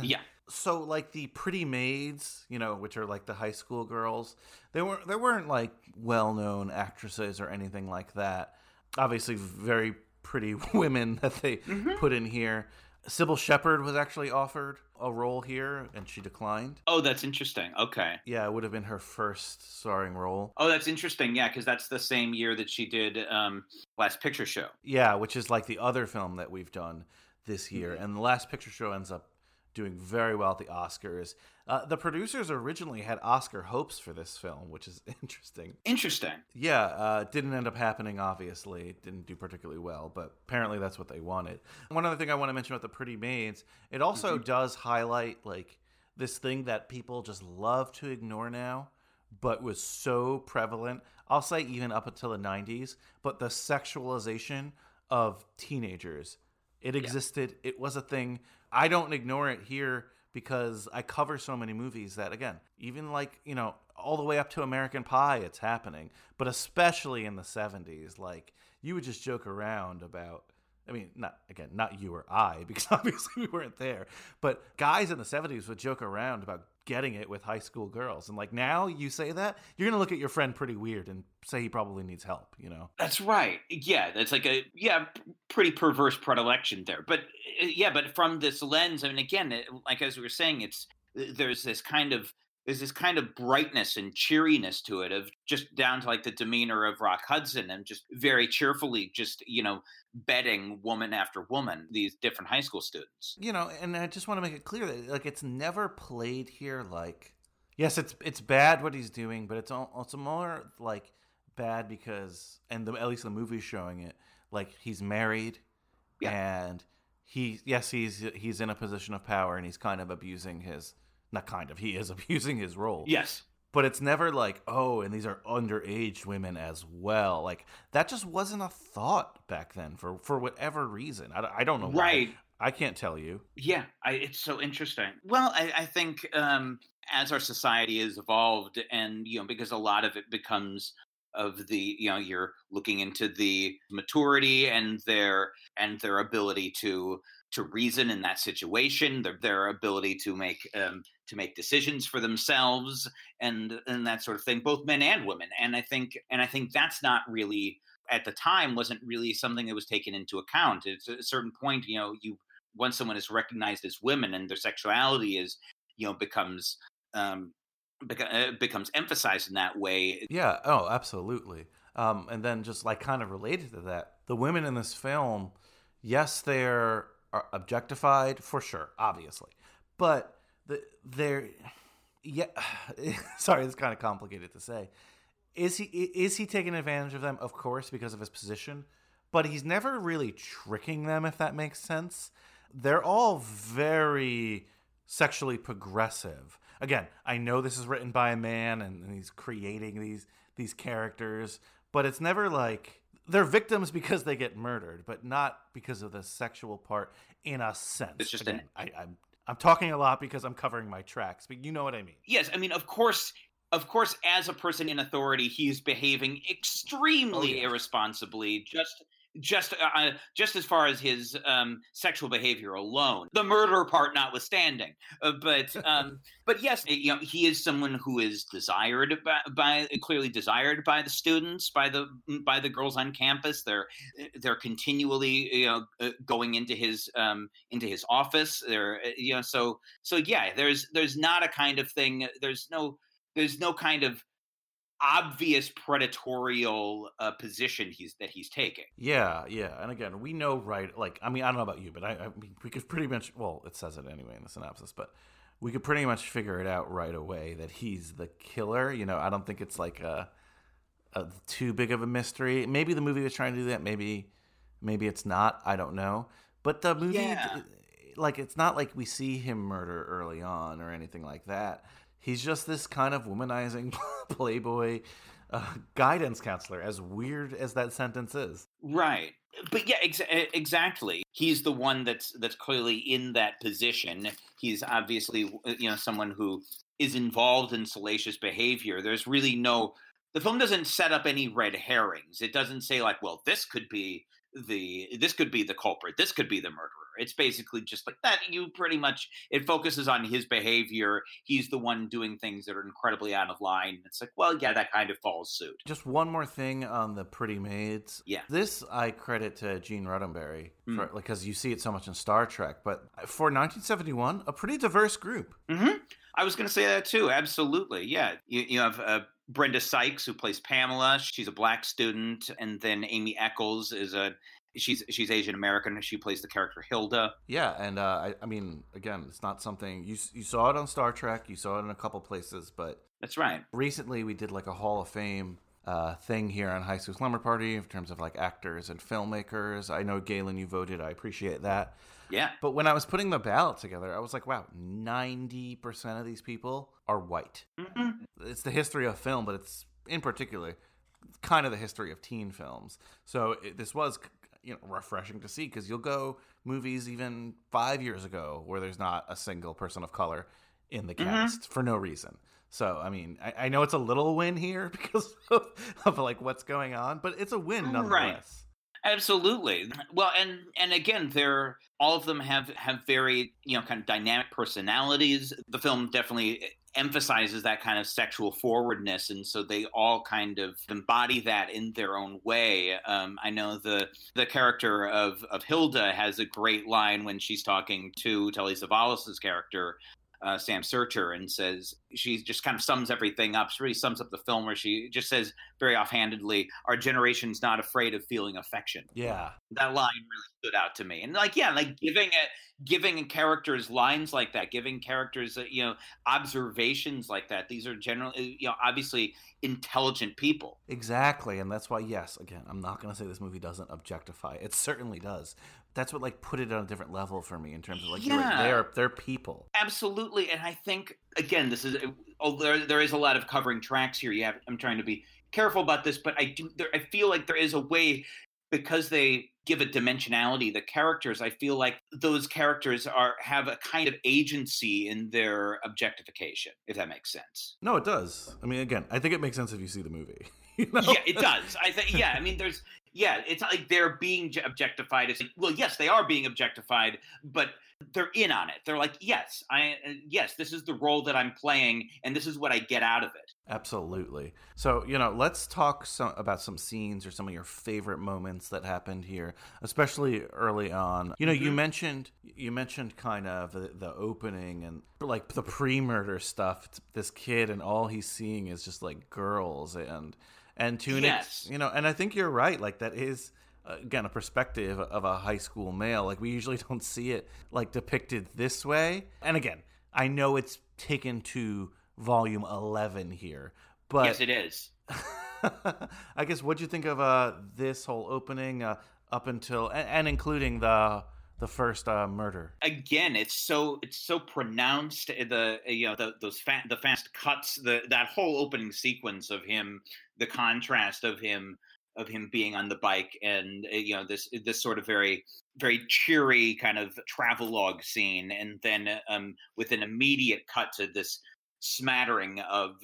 Yeah. so like the pretty maids you know which are like the high school girls they weren't they weren't like well-known actresses or anything like that obviously very pretty women that they put in here Cybill Shepherd was actually offered a role here and she declined Oh, that's interesting. Okay. yeah it would have been her first starring role Oh, that's interesting. Yeah, because that's the same year that she did um, Last Picture Show. Yeah, which is like the other film that we've done this year. And the last picture show ends up doing very well at the Oscars. Uh, the producers originally had Oscar hopes for this film, which is interesting. Interesting. Yeah, uh, didn't end up happening, obviously. It didn't do particularly well, but apparently that's what they wanted. One other thing I want to mention about The Pretty Maids, it also does highlight like this thing that people just love to ignore now, but was so prevalent. I'll say even up until the 90s, but the sexualization of teenagers. It existed, it was a thing. I don't ignore it here because I cover so many movies that, again, even like, you know, all the way up to American Pie, it's happening. But especially in the 70s, like, you would just joke around about. I mean, not again, not you or I, because obviously we weren't there. But guys in the '70s would joke around about getting it with high school girls, and like now you say that, you're gonna look at your friend pretty weird and say he probably needs help. You know? That's right. Yeah, that's like a yeah, pretty perverse predilection there. But uh, yeah, but from this lens, I mean, again, it, like as we were saying, it's there's this kind of there's this kind of brightness and cheeriness to it of just down to like the demeanor of Rock Hudson and just very cheerfully just you know betting woman after woman these different high school students. you know, and I just want to make it clear that like it's never played here like yes, it's it's bad what he's doing, but it's al- it's more like bad because and the, at least the movie's showing it like he's married yeah. and he yes he's he's in a position of power and he's kind of abusing his not kind of he is abusing his role Yes. but it's never like oh and these are underage women as well like that just wasn't a thought back then for for whatever reason i, I don't know why. Right. i can't tell you Yeah, I, it's so interesting. Well, I, I think um, as our society has evolved, and you know, because a lot of it becomes of the you know you're looking into the maturity and their and their ability to to reason in that situation their, their ability to make um, to make decisions for themselves and and that sort of thing both men and women and i think and i think that's not really at the time wasn't really something that was taken into account at a certain point you know you once someone is recognized as women and their sexuality is you know becomes um uh, becomes emphasized in that way Yeah, oh, absolutely. Um, and then just like kind of related to that, the women in this film, yes, they're objectified for sure, obviously, but the, they're yeah. sorry, it's kind of complicated to say. Is he is he taking advantage of them? Of course, because of his position, but he's never really tricking them. If that makes sense, they're all very sexually progressive. Again, I know this is written by a man and, and he's creating these these characters, but it's never like they're victims because they get murdered, but not because of the sexual part in a sense. It's just Again, an- I, I'm I'm talking a lot because I'm covering my tracks, but you know what I mean. yes i mean of course of course, as a person in authority, he's behaving extremely Oh, yeah. irresponsibly. Just, just, uh, uh, just as far as his um, sexual behavior alone, the murder part notwithstanding. Uh, but, um, but yes, you know, he is someone who is desired by, by, clearly desired by the students, by the by the girls on campus. They're they're continually, you know, uh, going into his um, into his office. They're, uh, you know, so so yeah. There's there's not a kind of thing. There's no there's no kind of obvious predatorial uh, position he's that he's taking. Yeah, yeah, and again, we know right. Like, I mean, I don't know about you, but I, I mean, we could pretty much. Well, it says it anyway in the synopsis, but we could pretty much figure it out right away that he's the killer. You know, I don't think it's like a, a too big of a mystery. Maybe the movie was trying to do that. Maybe, maybe it's not. I don't know. But the movie, Yeah. like, it's not like we see him murder early on or anything like that. He's just this kind of womanizing playboy uh, guidance counselor. As weird as that sentence is. Right. But yeah, ex- exactly. He's the one that's that's clearly in that position. He's obviously uh, you know someone who is involved in salacious behavior. There's really no the film doesn't set up any red herrings. It doesn't say like, well, this could be the this could be the culprit. This could be the murderer. It's basically just like that. You pretty much it focuses on his behavior. He's the one doing things that are incredibly out of line. It's like, well, yeah, that kind of follows suit. Just one more thing on the Pretty Maids. Yeah. This I credit to Gene Roddenberry Mm. because you see it so much in Star Trek, but for 1971, a pretty diverse group. hmm I was going to say that too. Absolutely. Yeah. You, you have uh, Brenda Sykes, who plays Pamela. She's a black student. And then Aimée Eccles is a. She's she's Asian American. And she plays the character Hilda. Yeah, and uh, I, I mean, again, it's not something you you saw it on Star Trek, you saw it in a couple places, but That's right. recently we did like a Hall of Fame uh, thing here on High School Slumber Party in terms of like actors and filmmakers. I know Galen, you voted. I appreciate that. Yeah. But when I was putting the ballot together, I was like, wow, 90% of these people are white. hmm It's the history of film, but it's in particular kind of the history of teen films. So it, this was you know refreshing to see because you'll go movies even five years ago where there's not a single person of color in the cast for no reason. So I mean, I, I know it's a little win here because of, of like what's going on, but it's a win nonetheless. Absolutely. Well, and and again, they're all of them have have very you know kind of dynamic personalities. The film definitely emphasizes that kind of sexual forwardness, and so they all kind of embody that in their own way. Um, I know the the character of of Hilda has a great line when she's talking to Telly Savalas's character. Uh, Sam Surcher and says she just kind of sums everything up. She really sums up the film where she just says very offhandedly, "Our generation's not afraid of feeling affection." Yeah, that line really stood out to me and like yeah like giving it giving characters lines like that giving characters uh, you know observations like that these are generally you know obviously intelligent people Exactly, and that's why yes, again, I'm not going to say this movie doesn't objectify. It certainly does. That's what like put it on a different level for me in terms of like right, Yeah. they're they're people. absolutely and i think again this is oh there, there is a lot of covering tracks here you have i'm trying to be careful about this but i do there, i feel like there is a way because they give it dimensionality the characters i feel like those characters are have a kind of agency in their objectification if that makes sense No, it does. I mean, again, I think it makes sense if you see the movie. you know? yeah it does i think yeah i mean there's yeah it's not like they're being objectified it's like, well yes they are being objectified but they're in on it they're like yes i uh, yes this is the role that i'm playing and this is what i get out of it Absolutely. So, you know, let's talk some, about some scenes or some of your favorite moments that happened here, especially early on. You know, you Mhm. mentioned you mentioned kind of the, the opening and like the pre-murder stuff. This kid and all he's seeing is just like girls and and tunics, Yes. you know, and I think you're right. Like that is again a perspective of a high school male. Like we usually don't see it like depicted this way. And again, I know it's taken to volume 11 here, but yes it is I guess what'd you think of uh this whole opening uh, up until and, and including the the first uh, murder? again it's so it's so pronounced uh, the uh, you know the, those fa- the fast cuts the that whole opening sequence of him the contrast of him of him being on the bike and uh, you know this this sort of very very cheery kind of travelogue scene and then um with an immediate cut to this smattering of,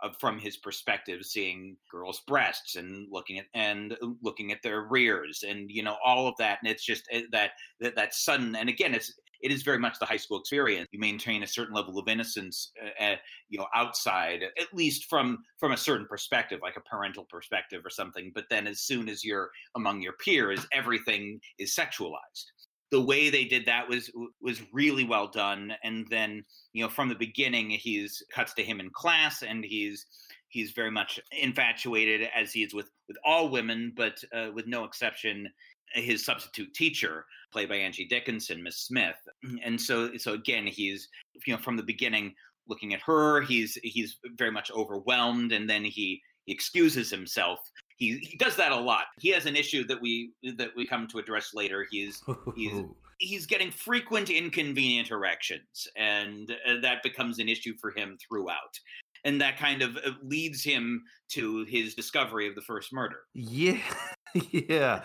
of from his perspective, seeing girls' breasts and looking at and looking at their rears and you know all of that, and it's just eh, that that, that sudden and again it's it is very much the high school experience. You maintain a certain level of innocence, uh, you know, outside, at least from from a certain perspective, like a parental perspective or something. But then, as soon as you're among your peers, everything is sexualized. The way they did that was was really well done. And then, you know, from the beginning, he's cuts to him in class, and he's he's very much infatuated as he is with with all women, but uh, with no exception, his substitute teacher, played by Angie Dickinson, Miss Smith. And so, so again, he's you know from the beginning looking at her. He's he's very much overwhelmed, and then he he excuses himself. He he does that a lot. He has an issue that we that we come to address later. He's he's he's getting frequent inconvenient erections, and uh, that becomes an issue for him throughout. And that kind of uh, leads him to his discovery of the first murder. Yeah, yeah.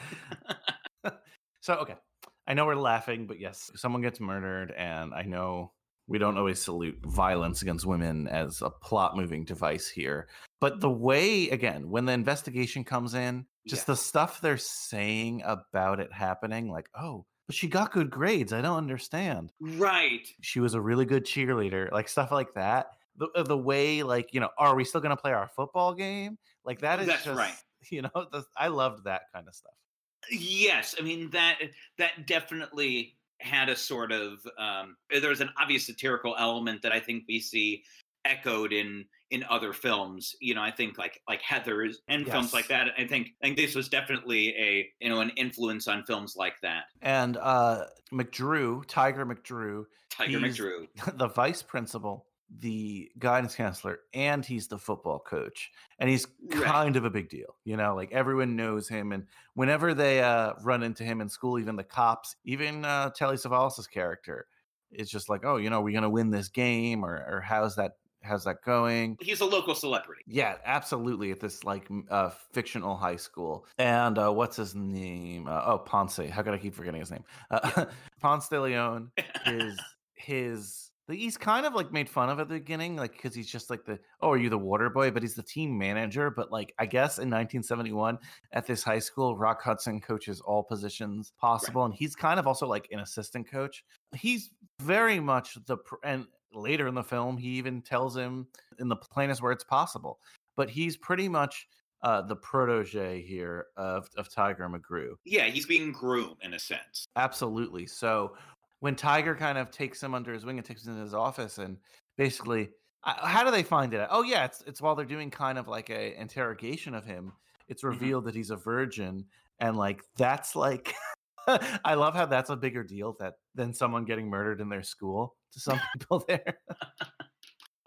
so okay, I know we're laughing, but yes, someone gets murdered, and I know we don't always salute violence against women as a plot moving device here. But the way, again, when the investigation comes in, just the stuff they're saying about it happening, like, oh, but she got good grades. I don't understand. Right. She was a really good cheerleader, like stuff like that. The, uh, the way, like, you know, are we still going to play our football game? Like, that is That's just, right. you know, the, I loved that kind of stuff. Yes, I mean that that definitely had a sort of um, there's an obvious satirical element that I think we see echoed in in other films. You know, I think like like Heathers and films like that. I think I think this was definitely a you know an influence on films like that. And uh McDrew, Tiger McDrew, Tiger McDrew. the vice principal, the guidance counselor, and he's the football coach. And he's Right. kind of a big deal. You know, like everyone knows him. And whenever they uh run into him in school, even the cops, even uh Telly Savalas' character, is just like, oh, you know, we're gonna win this game, or or how's that how's that going? He's a local celebrity. Yeah, absolutely. At this like uh, fictional high school, and uh, what's his name? Uh, oh, Ponce. How could I keep forgetting his name? Uh, Ponce de Leon is his. He's kind of like made fun of at the beginning, like because he's just like the oh, are you the water boy? But he's the team manager. But like I guess in 1971 at this high school, Rock Hudson coaches all positions possible, and he's kind of also like an assistant coach. He's very much the and later in the film he even tells him in the plainest words possible but he's pretty much uh, the protege here of, of Tiger McDrew. Yeah, he's being groomed in a sense. Absolutely. So when Tiger kind of takes him under his wing and takes him into his office and basically, uh, how do they find it? Oh yeah, it's it's while they're doing kind of like a interrogation of him. It's revealed that he's a virgin, and like that's like. I love how that's a bigger deal that than someone getting murdered in their school to some people there.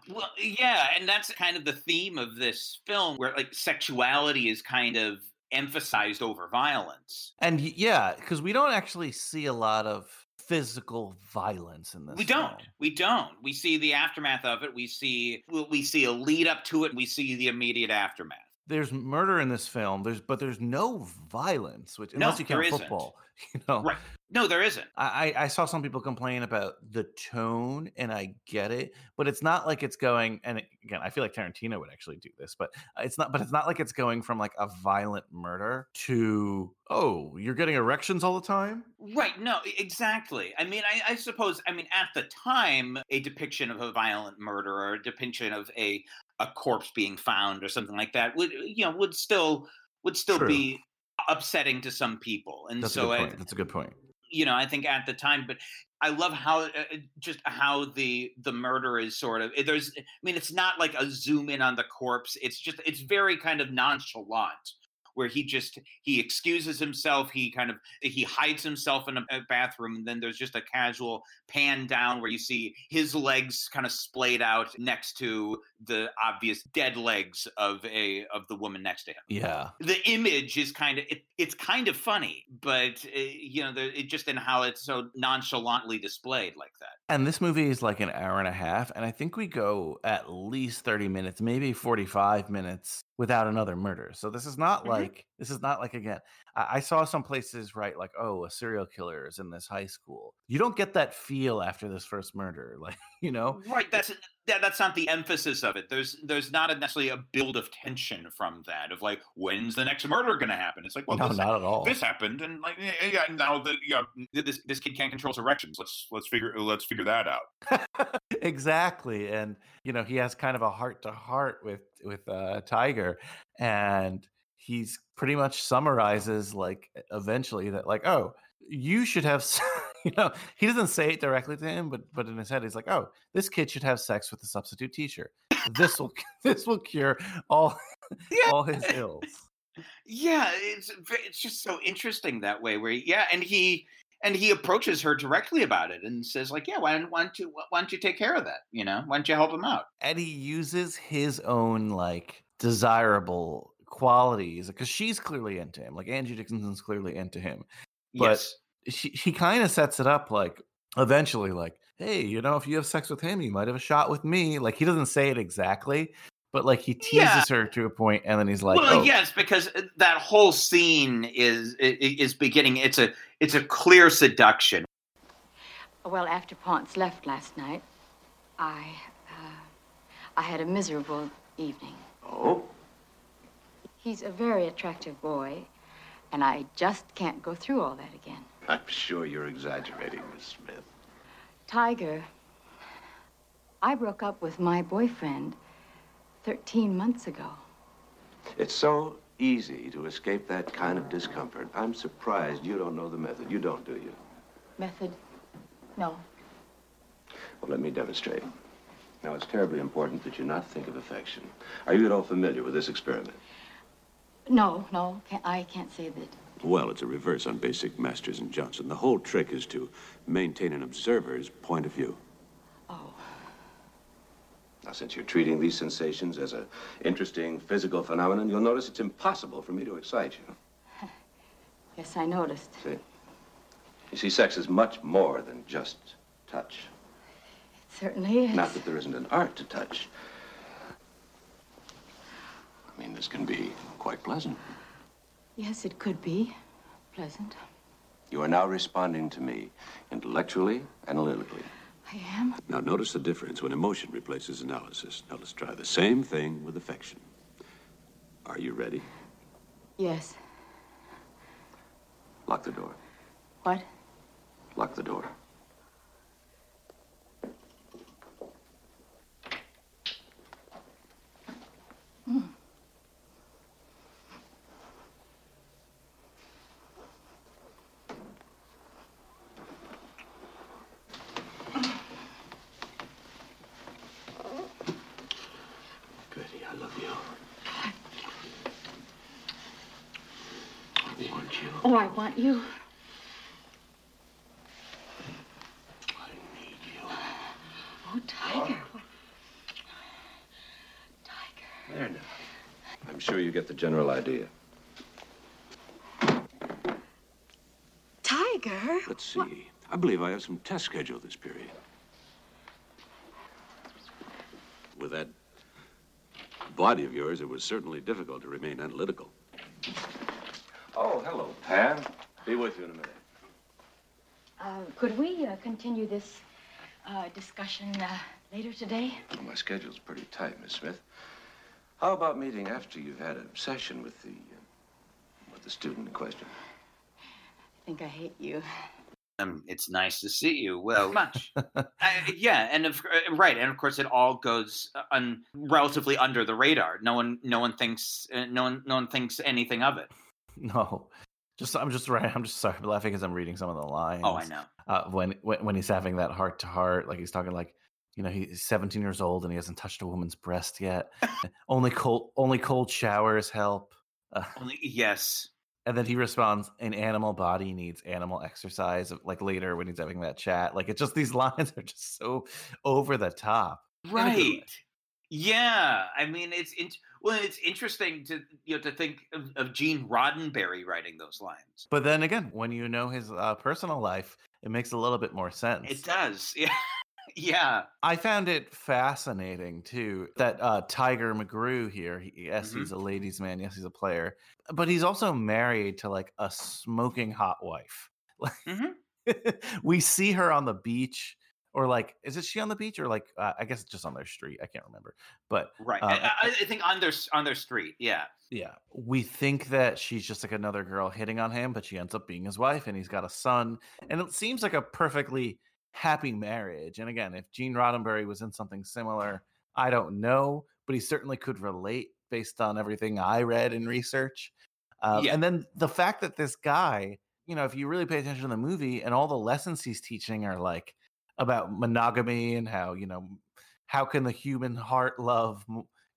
Well, yeah, and that's kind of the theme of this film, where like sexuality is kind of emphasized over violence. And yeah, because we don't actually see a lot of physical violence in this. We don't. film. We don't. We see the aftermath of it. We see we see a lead up to it. and We see the immediate aftermath. There's murder in this film. There's but there's no violence, which No, unless you count isn't. you know. Right. No, there isn't. I, I saw some people complain about the tone, and I get it, but it's not like it's going. And again, I feel like Tarantino would actually do this, but uh, it's not. But it's not like it's going from like a violent murder to oh, you're getting erections all the time. Right. No, exactly. I mean, I, I suppose, I mean, at the time, a depiction of a violent murder or a depiction of a, a corpse being found or something like that would, uh, you know, would still, would still True. be upsetting to some people. And That's a so good I. That's a good point. you know, I think at the time, but I love how uh, uh, just how the the murder is sort of there's. I mean, it's not like a zoom in on the corpse. It's just it's very kind of nonchalant, where he just he excuses himself. He kind of he hides himself in a, a bathroom, and then there's just a casual pan down where you see his legs kind of splayed out next to the obvious dead legs of a of the woman next to him Yeah. the image is kind of it, it's kind of funny but uh, you know the, it just in how it's so nonchalantly displayed like that And this movie is like an hour and a half, and I think we go at least 30 minutes, maybe 45 minutes without another murder. So this is not Mhm. like this is not like again. I, I saw some places write like, oh, a serial killer is in this high school. You don't get that feel after this first murder. Like, you know, right that's yeah, that's not the emphasis of it. There's there's not a necessarily a build of tension from that of like when's the next murder going to happen. It's like well, No, this, not at all. This happened, and like yeah, yeah, now that yeah, this this kid can't control his erections. Let's let's figure let's figure that out. exactly and you know he has kind of a heart to heart with with uh tiger and he's pretty much summarizes like eventually that like oh you should have you know he doesn't say it directly to him but but in his head he's like oh this kid should have sex with a substitute teacher this will this will cure all all his ills Yeah, it's it's just so interesting that way. Where yeah, and he and he approaches her directly about it and says like, yeah, why don't why don't you why don't you take care of that? You know, why don't you help him out? and he uses his own like desirable qualities because she's clearly into him like angie Dickinson's clearly into him but yes. she, he kind of sets it up like eventually like hey you know if you have sex with him you might have a shot with me like he doesn't say it exactly but like he teases Yeah. her to a point and then he's like well, oh, yes, because uh, that whole scene is i- i- is beginning. It's a it's a clear seduction. Well, after Ponce left last night, I, uh, I had a miserable evening. Oh? He's a very attractive boy, and I just can't go through all that again. I'm sure you're exaggerating, Miss Smith. Tiger, I broke up with my boyfriend 13 months ago. It's so easy to escape that kind of discomfort. I'm surprised you don't know the method. You don't, do you? Method? No. Well, let me demonstrate. Now, it's terribly important that you not think of affection. Are you at all familiar with this experiment? No, no, can't, I can't say that. Well, it's a reverse on basic Masters and Johnson. The whole trick is to maintain an observer's point of view. Oh, Now, since you're treating these sensations as an interesting physical phenomenon, you'll notice it's impossible for me to excite you. yes, I noticed. See? You see, sex is much more than just touch. It certainly is. Not that there isn't an art to touch. I mean, this can be quite pleasant. Yes, it could be pleasant. You are now responding to me intellectually, analytically. I am. Now, notice the difference when emotion replaces analysis. Now, let's try the same thing with affection. Are you ready? Yes. Lock the door. What? Lock the door. Goody, I love you. I want you. Oh, I want you. I need you. Oh, Tiger. What? Tiger. There now. I'm sure you get the general idea. Tiger? Let's see. I believe I have some tests scheduled this period. With that body of yours, it was certainly difficult to remain analytical. Oh, hello, Pam. Be with you in a minute. Uh, could we uh, continue this uh, discussion uh, later today? Well, my schedule's pretty tight, Miss Smith. How about meeting after you've had a session with the uh, with the student in question? I think I hate you. Um, it's nice to see you. Well, much. uh, yeah, and of, right, and of course, it all goes uh, un, relatively under the radar. No one, no one thinks, uh, no one, no one thinks anything of it. no just i'm just right i'm just sorry I'm laughing because i'm reading some of the lines Oh, I know. uh, when, when when he's having that heart to heart, like he's talking like, you know, he's 17 years old and he hasn't touched a woman's breast yet. only cold only cold showers help. Uh, Only yes, and then he responds, "An animal body needs animal exercise." Like later when he's having that chat, like it's just these lines are just so over the top. Right. Yeah, I mean, it's in, well, it's interesting to you know to think of, of Gene Roddenberry writing those lines. But then again, when you know his uh, personal life, it makes a little bit more sense. It does, yeah, yeah. I found it fascinating too that uh, Tiger McDrew here. He, yes, Mhm. he's a ladies' man. Yes, he's a player, but he's also married to like a smoking hot wife. Mhm. we see her on the beach or like is it she on the beach or like uh, I guess it's just on their street. I can't remember, but Right. I, I I think on their on their street. Yeah. yeah, we think that she's just like another girl hitting on him, but she ends up being his wife, and he's got a son, and it seems like a perfectly happy marriage. And again, if Gene Roddenberry was in something similar, I don't know, but he certainly could relate based on everything I read and research. Um, Yeah. And then the fact that this guy, you know, if you really pay attention to the movie and all the lessons he's teaching are like about monogamy and how, you know, how can the human heart love,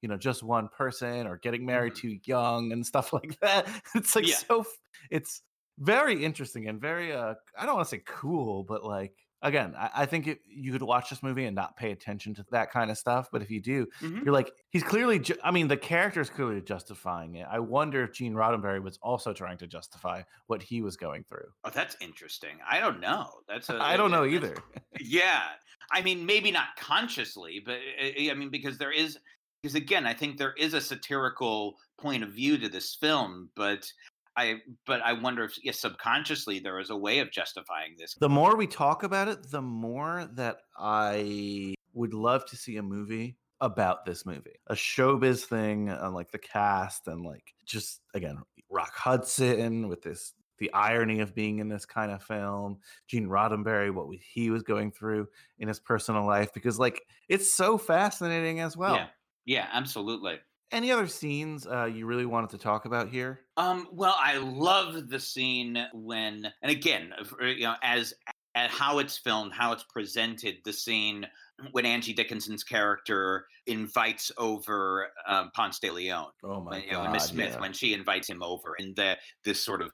you know, just one person or getting married too young and stuff like that. It's like Yeah. so, it's very interesting and very, uh, I don't want to say cool, but like, again, I, I think it, you could watch this movie and not pay attention to that kind of stuff. But if you do, Mhm. you're like, he's clearly, ju- I mean, the character is clearly justifying it. I wonder if Gene Roddenberry was also trying to justify what he was going through. Oh, that's interesting. I don't know. That's a, I don't know either. yeah i mean maybe not consciously but uh, i mean because there is because again i think there is a satirical point of view to this film but i but i wonder if yes subconsciously there is a way of justifying this The more. we talk about it, the more that I would love to see a movie about this movie, a showbiz thing on like the cast and like just again Rock Hudson with this the irony of being in this kind of film, Gene Roddenberry, what we- he was going through in his personal life, because like it's so fascinating as well. yeah. Yeah absolutely Any other scenes uh, you really wanted to talk about here? Um, well, I love the scene when, and again, uh, you know, as at how it's filmed, how it's presented, the scene when Angie Dickinson's character invites over um, Ponce de Leon. Oh my when, you know, god, Miss Smith yeah. when she invites him over, and the this sort of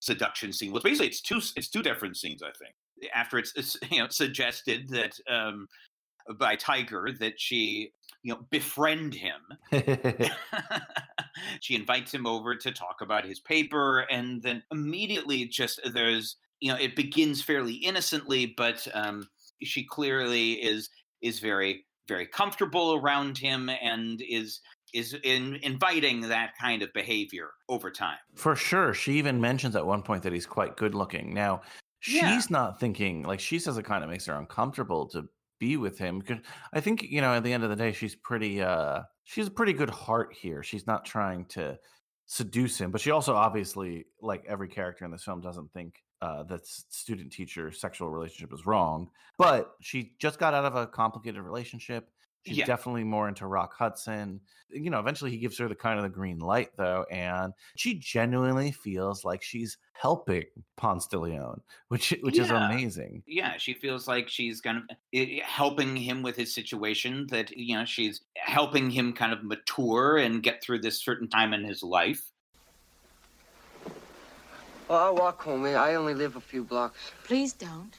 seduction scene. Well, basically, it's two it's two different scenes, I think. After it's, it's you know suggested that um, by Tiger that she you know befriend him she invites him over to talk about his paper and then immediately just there's you know it begins fairly innocently but um she clearly is is very very comfortable around him and is is in inviting that kind of behavior over time For sure. She even mentions at one point that he's quite good looking. Now, she's Yeah. not thinking, like, she says it kind of makes her uncomfortable to be with him because I think, you know, at the end of the day, she's pretty, uh, she's a pretty good heart here. She's not trying to seduce him, but she also obviously, like every character in this film, doesn't think uh, that student teacher sexual relationship is wrong. But she just got out of a complicated relationship. She's Yeah. definitely more into Rock Hudson. You know, eventually he gives her the kind of the green light though, and she genuinely feels like she's helping Ponce de Leon, which which is amazing. yeah she feels like she's kind of eh, helping him with his situation that you know she's helping him kind of mature and get through this certain time in his life Well, I'll walk home. I only live a few blocks. Please don't.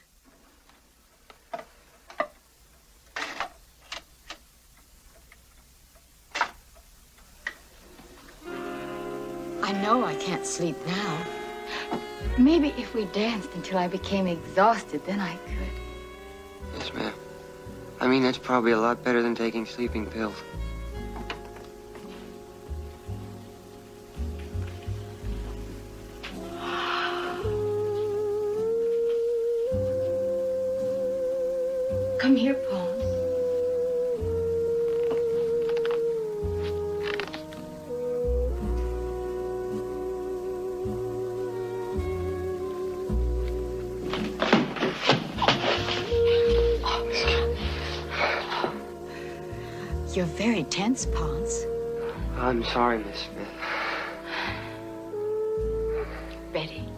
I know I can't sleep now. Maybe if we danced until I became exhausted, then I could. Yes, ma'am. I mean, that's probably a lot better than taking sleeping pills. Come here, Paul. Very tense, Ponce. I'm sorry, Miss Smith. Betty.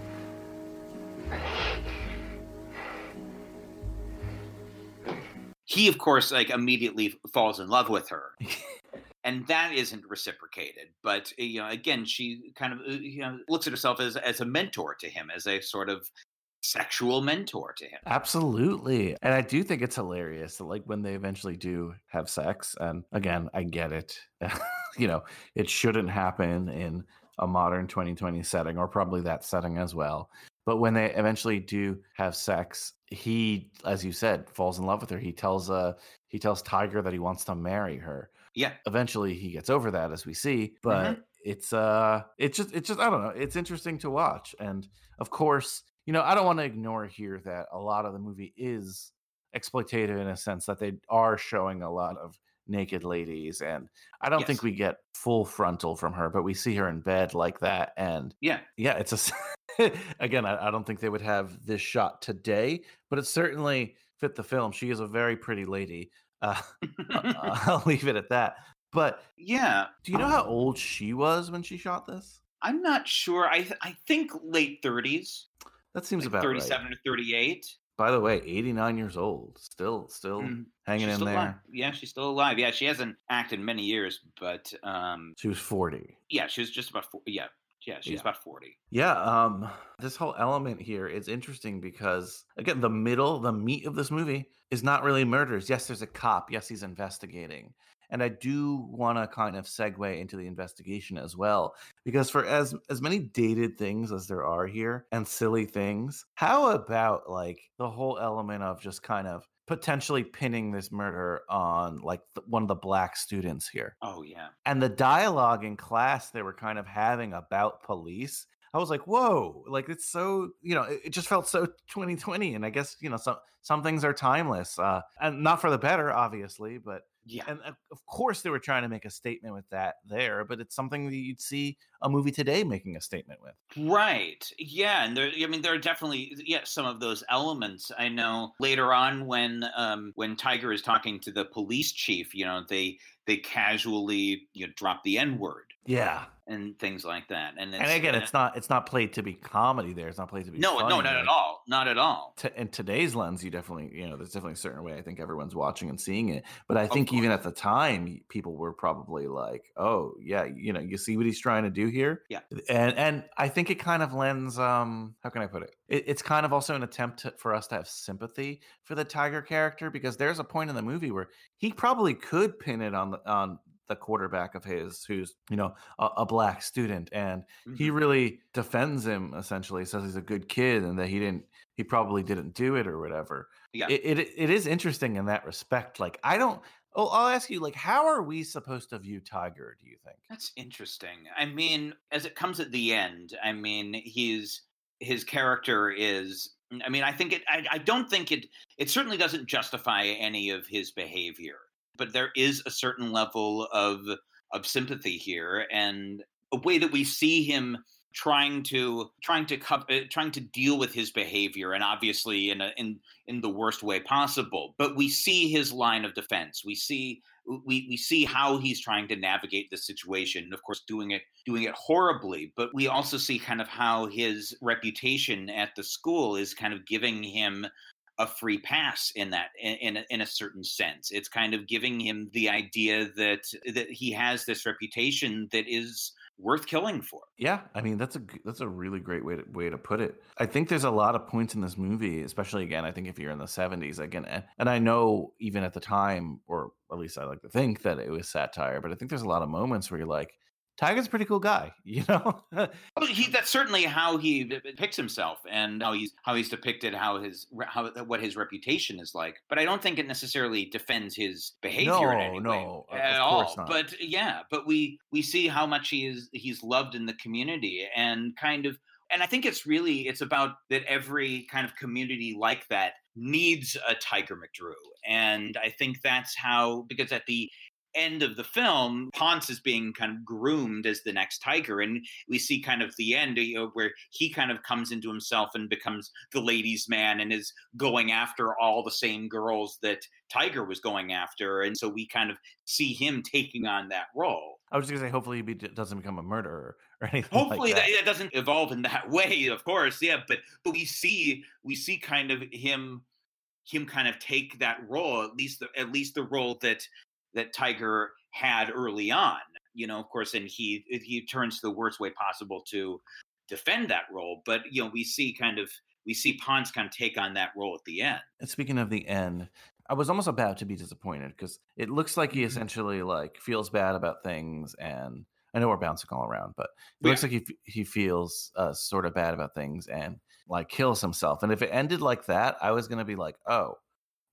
he of course like immediately falls in love with her and that isn't reciprocated but you know again she kind of uh, you know looks at herself as as a mentor to him as a sort of sexual mentor to him Absolutely. And I do think it's hilarious that like when they eventually do have sex, and again, I get it. you know, it shouldn't happen in a modern 2020 setting or probably that setting as well. But when they eventually do have sex, he, as you said, falls in love with her. He tells uh he tells Tiger that he wants to marry her. yeah Eventually he gets over that as we see, but it's uh it's just it's just I don't know, it's interesting to watch. And of course, you know, I don't want to ignore here that a lot of the movie is exploitative in a sense that they are showing a lot of naked ladies and i don't think we get full frontal from her but we see her in bed like that and Yeah. yeah it's a again I, I don't think they would have this shot today but it certainly fit the film she is a very pretty lady uh, i'll leave it at that but Yeah. do you know how old she was when she shot this I'm not sure. I th- I think late 30s, that seems like about right 37 to 38. by the way 89 years old still still Mm. hanging She's in still there alive. Yeah, she's still alive. Yeah, she hasn't acted in many years, but um, she was 40 yeah, she was just about four, yeah, yeah, she's Yeah. about 40. Yeah, um this whole element here is interesting because again, the middle, the meat of this movie is not really murders. Yes, there's a cop. Yes, he's investigating. And I do want to kind of segue into the investigation as well because for as as many dated things as there are here and silly things, how about like the whole element of just kind of potentially pinning this murder on like the, one of the black students here? Oh yeah. and the dialogue in class they were kind of having about police i was like whoa like it's so you know it, it just felt so 2020 and i guess you know some some things are timeless uh and not for the better obviously but Yeah. and uh, of course they were trying to make a statement with that there but it's something that you'd see a movie today making a statement with Right. Yeah, and there I mean there are definitely yeah some of those elements. I know later on when um when Tiger is talking to the police chief, you know, they they casually you know drop the N-word yeah and things like that. And, and again uh, it's not it's not played to be comedy there it's not played to be No, no, not at all. Not at all. to, in today's lens, you definitely, you know, there's definitely a certain way I think everyone's watching and seeing it. But I think even at the time, people were probably like, "Oh, yeah, you know, you see what he's trying to do here." Yeah. and and I think it kind of lends, um, how can I put it? it it's kind of also an attempt to, for us to have sympathy for the Tiger character because there's a point in the movie where he probably could pin it on the on the quarterback of his who's you know a, a black student and he mm-hmm. really defends him essentially says he's a good kid and that he didn't he probably didn't do it or whatever Yeah. it, it, it is interesting in that respect like i don't oh i'll ask you like how are we supposed to view tiger do you think That's interesting. I mean, as it comes at the end, I mean, he's his character is. I mean, I think it. I, I don't think it. It certainly doesn't justify any of his behavior, but there is a certain level of of sympathy here, and a way that we see him trying to trying to co- uh, trying to deal with his behavior and obviously in a, in in the worst way possible but we see his line of defense. We see we we see how he's trying to navigate the situation and of course doing it doing it horribly but we also see kind of how his reputation at the school is kind of giving him a free pass in that in in a, in a certain sense. It's kind of giving him the idea that that he has this reputation that is worth killing for. Yeah i mean that's a that's a really great way to way to put it. I think there's a lot of points in this movie especially again i think if you're in the 70s again and, and i know even at the time or at least i like to think that it was satire but i think there's a lot of moments where you're like tiger's a pretty cool guy you know Well, he, that's certainly how he depicts himself, and how he's how he's depicted how his how what his reputation is like. But I don't think it necessarily defends his behavior in No, any no, way uh, at all. not. But yeah, but we we see how much he is he's loved in the community, and kind of. And I think it's really it's about that every kind of community like that needs a Tiger McDrew, and I think that's how because at the end of the film, Ponce is being kind of groomed as the next tiger, and we see kind of the end you know, where he kind of comes into himself and becomes the ladies' man and is going after all the same girls that Tiger was going after, and so we kind of see him taking on that role. i was just gonna say hopefully he doesn't become a murderer or anything Hopefully like that. that. it doesn't evolve in that way, of course, yeah. But but we see we see kind of him him kind of take that role at least the, at least the role that that Tiger had early on. You know, of course, and he he turns the worst way possible to defend that role. But you know, we see kind of we see Ponce kind of take on that role at the end. And speaking of the end, I was almost about to be disappointed because it looks like he Mm-hmm. essentially like feels bad about things, and I know we're bouncing all around, but it Yeah. looks like he he feels uh, sort of bad about things and like kills himself. And if it ended like that, I was gonna be like, oh,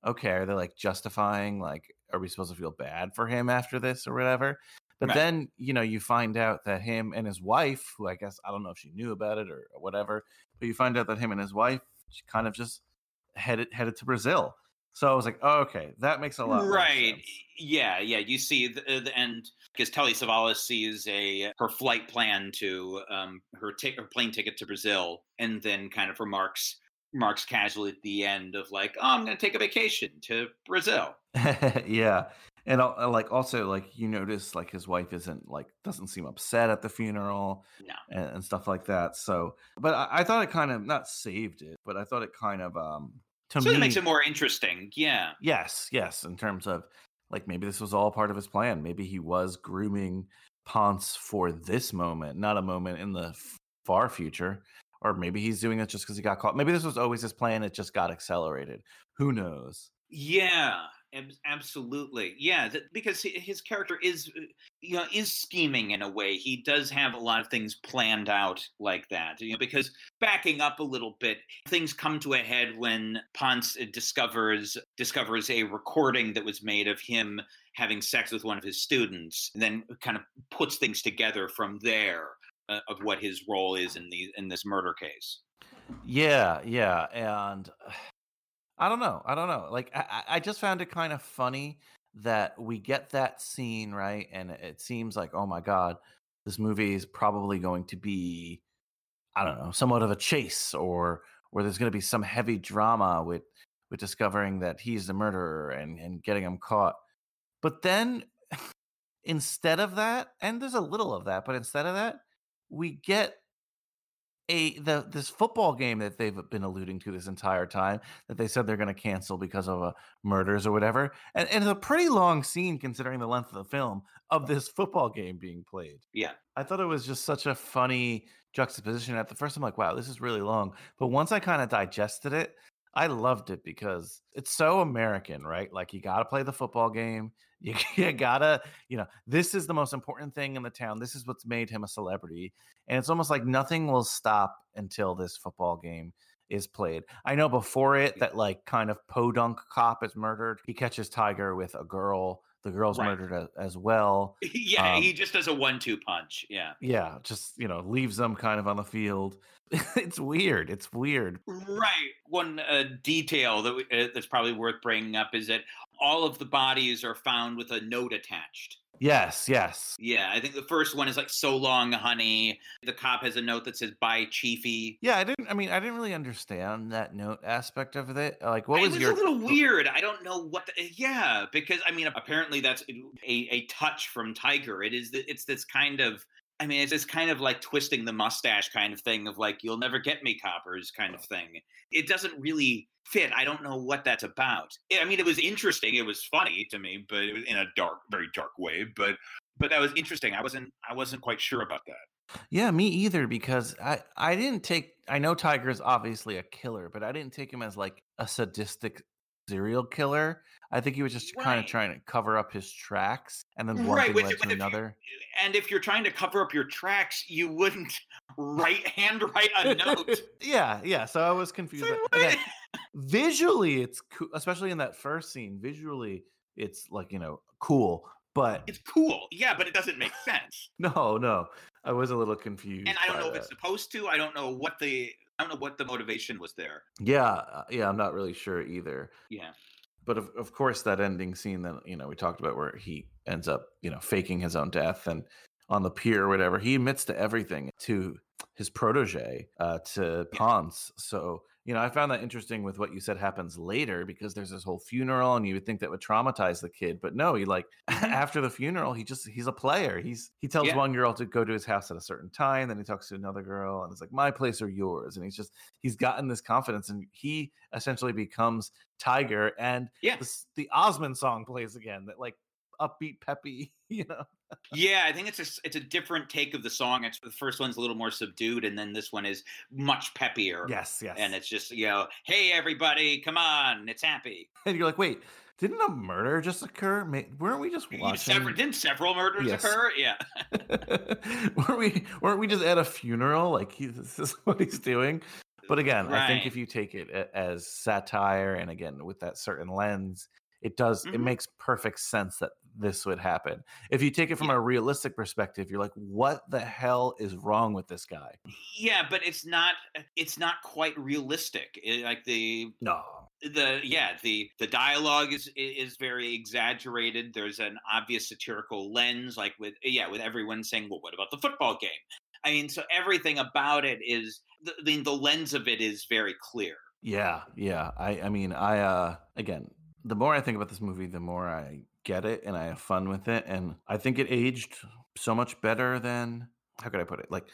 okay, are they like justifying like, are we supposed to feel bad for him after this or whatever? But Right. then you know you find out that him and his wife, who I guess I don't know if she knew about it or whatever, but you find out that him and his wife she kind of just headed headed to Brazil So I was like, oh, okay, that makes a lot. right yeah yeah you see the, uh, the end because telly savalas sees a her flight plan to um her, ta- her plane ticket to brazil and then kind of remarks remarks casually at the end of like oh i'm gonna take a vacation to brazil yeah, and uh, like also like you notice like his wife isn't like doesn't seem upset at the funeral no and, and stuff like that. So, but I, I thought it kind of not saved it, but I thought it kind of um to so me it makes it more interesting yeah Yes, yes, in terms of like maybe this was all part of his plan. Maybe he was grooming Ponce for this moment, not a moment in the far future. Or maybe he's doing it just because he got caught. Maybe this was always his plan. It just got accelerated. Who knows? Yeah, ab- absolutely. Yeah, because hi- his character is, uh, you know, is scheming in a way. He does have a lot of things planned out like that. You know, because backing up a little bit, things come to a head when Ponce uh, discovers discovers a recording that was made of him having sex with one of his students, and then kind of puts things together from there uh, of what his role is in the in this murder case. Yeah, yeah, and I don't know. I don't know. Like I I just found it kind of funny that we get that scene right, and it seems like oh my god, this movie is probably going to be, I don't know, somewhat of a chase, or where there's going to be some heavy drama with with discovering that he's the murderer and and getting him caught. But then instead of that, and there's a little of that, but instead of that, we get a the this football game that they've been alluding to this entire time that they said they're going to cancel because of uh, murders or whatever and, and it's a pretty long scene considering the length of the film of this football game being played. Yeah. i thought it was just such a funny juxtaposition. At the first i'm like wow this is really long but once i kind of digested it i loved it because it's so american right? Like you gotta play the football game you, you gotta you know this is the most important thing in the town this is what's made him a celebrity and it's almost like nothing will stop until this football game is played. I know before it that like kind of podunk cop is murdered. He catches Tiger with a girl. The girl's Right. murdered a- as well. yeah, Um, he just does a one-two punch. Yeah. Yeah, just you know leaves them kind of on the field. it's weird. It's weird. Right. One uh, detail that we, uh, that's probably worth bringing up is that all of the bodies are found with a note attached. Yes, yes. Yeah, I think the first one is like "So long, honey." The cop has a note that says "Bye, Chiefy." Yeah, I didn't. I mean, I didn't really understand that note aspect of it. Like, what it was, was your? a little weird. I don't know what. The, yeah, because I mean, apparently that's a, a touch from Tiger. It is. th- It's this kind of. I mean, it's this kind of like twisting the mustache kind of thing of like "you'll never get me, coppers" kind of thing. It doesn't really fit. I don't know what that's about. I mean, it was interesting. It was funny to me, but it was in a dark, very dark way. But but that was interesting. I wasn't. I wasn't quite sure about that. Yeah, me either. Because I I didn't take. I know Tiger is obviously a killer, but I didn't take him as like a sadistic serial killer. I think he was just kind of trying to cover up his tracks, and then one Right, thing led to if you- another. And if you're trying to cover up your tracks, you wouldn't write handwrite a note. yeah, yeah. So I was confused. but again, visually, it's cool, especially in that first scene. Visually, it's like you know cool, but it's cool. Yeah, but it doesn't make sense. no, no. I was a little confused. And I don't know if it's supposed to. I don't know what the I don't know what the motivation was there. Yeah, uh, yeah. I'm not really sure either. Yeah. But of, of course that ending scene that you know we talked about where he ends up you know faking his own death and on the pier or whatever he admits to everything to his protege uh, to Ponce. So you know I found that interesting with what you said happens later because there's this whole funeral and you would think that would traumatize the kid, but no, he like mm-hmm. after the funeral he just he's a player. He's he tells Yeah. one girl to go to his house at a certain time, then he talks to another girl and it's like my place or yours, and he's just he's gotten this confidence and he essentially becomes Tiger and Yeah. the, the Osmond song plays again that like upbeat peppy you know Yeah, I think it's a it's a different take of the song. It's the first one's a little more subdued, and then this one is much peppier. yes yes And it's just you know, hey everybody, come on, it's happy. and you're like wait didn't a murder just occur weren't we just watching Several, didn't several murders Yes. occur? Yeah. weren't we weren't we just at a funeral like he, this is what he's doing but again i think if you take it as satire and again with that certain lens it does it Mhm. makes perfect sense that this would happen. If you take it from a realistic perspective, you're like, what the hell is wrong with this guy? Yeah, but it's not it's not quite realistic. It- like the No. the yeah the the dialogue is is very exaggerated there's an obvious satirical lens like with yeah with everyone saying well what about the football game i mean so everything about it is the the, the lens of it is very clear Yeah, yeah. I I mean, I uh again, the more I think about this movie, the more I get it and I have fun with it and I think it aged so much better than how could I put it? Like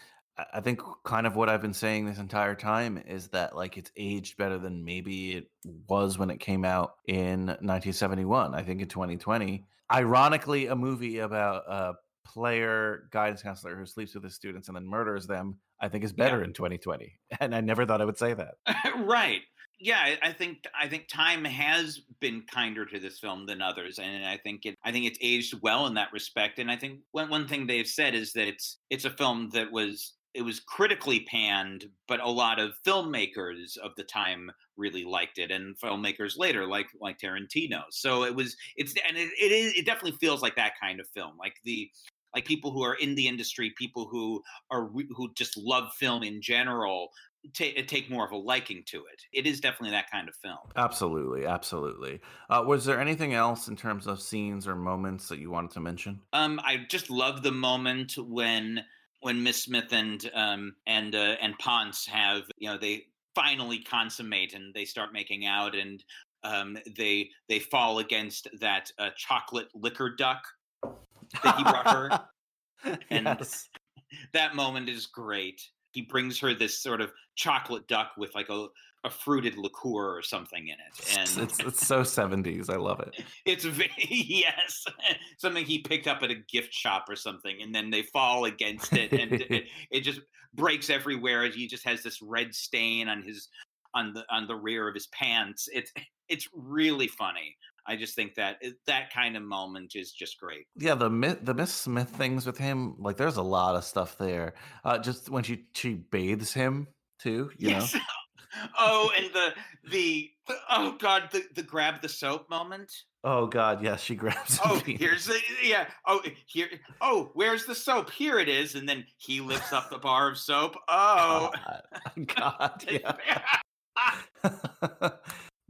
I think kind of what I've been saying this entire time is that like it's aged better than maybe it was when it came out in 1971. I think in 2020, ironically, a movie about a player guidance counselor who sleeps with his students and then murders them, I think is better in 2020. And I never thought I would say that. right yeah I- think i think time has been kinder to this film than others and i think it i think it's aged well in that respect and i think one, one thing they've said is that it's it's a film that was it was critically panned but a lot of filmmakers of the time really liked it and filmmakers later like like tarantino so it was it's and it, it is it definitely feels like that kind of film like the like people who are in the industry people who are who just love film in general ta- take more of a liking to it. It is definitely that kind of film. Absolutely, absolutely. Uh, was there anything else in terms of scenes or moments that you wanted to mention? Um, I just love the moment when when Miss Smith and um and uh, and Ponce have you know they finally consummate and they start making out and um they they fall against that uh, chocolate liquor duck that he brought her and yes. that moment is great. He brings her this sort of chocolate duck with like a, a fruited liqueur or something in it, and it's it's so 70s. I love it. It's yes, something he picked up at a gift shop or something, and then they fall against it, and it, it just breaks everywhere. He just has this red stain on his on the on the rear of his pants. It's it's really funny. I just think that that kind of moment is just great. Yeah, the the Miss Smith things with him, like there's a lot of stuff there. Uh, just when she she bathes him too, you yes. know. oh, and the, the the oh god, the the grab the soap moment. Oh God, yes, she grabs. Oh, penis. here's the yeah. Oh, here. Oh, where's the soap? Here it is. And then he lifts up the bar of soap. Oh, God, yeah.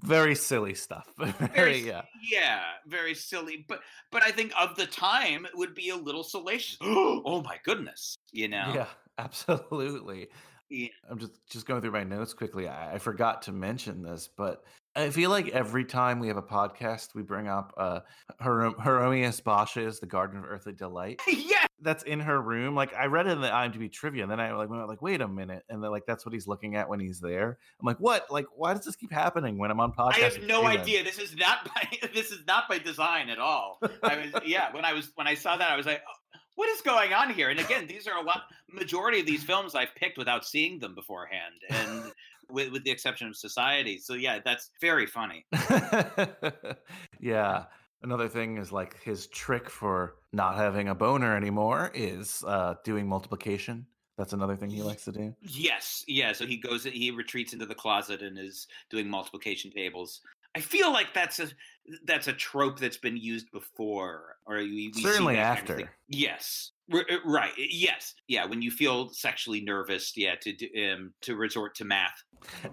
Very silly stuff. Very, very yeah. yeah, very silly. But but I think of the time it would be a little salacious. oh my goodness, you know. Yeah, absolutely. Yeah. I'm just just going through my notes quickly. I, I forgot to mention this, but I feel like every time we have a podcast, we bring up uh Her- Hieronymus Bosch's The Garden of Earthly Delight. yeah, that's in her room. Like I read it in the IMDb trivia, and then I like went like, wait a minute, and then like that's what he's looking at when he's there. I'm like, what? Like, why does this keep happening when I'm on podcast? I have no idea. This is not by this is not by design at all. I was yeah, when I was when I saw that I was like, "Oh, what is going on here? And again, these are a lot majority of these films I've picked without seeing them beforehand and with with the exception of Society. So yeah, that's very funny. yeah. Another thing is like his trick for not having a boner anymore is uh, doing multiplication. That's another thing he likes to do. Yes, yeah. So he goes, he retreats into the closet and is doing multiplication tables. I feel like that's a that's a trope that's been used before, or we, we Certainly that kind of after. Yes, R- uh, right. Yes, yeah. When you feel sexually nervous, yeah, to um, to resort to math.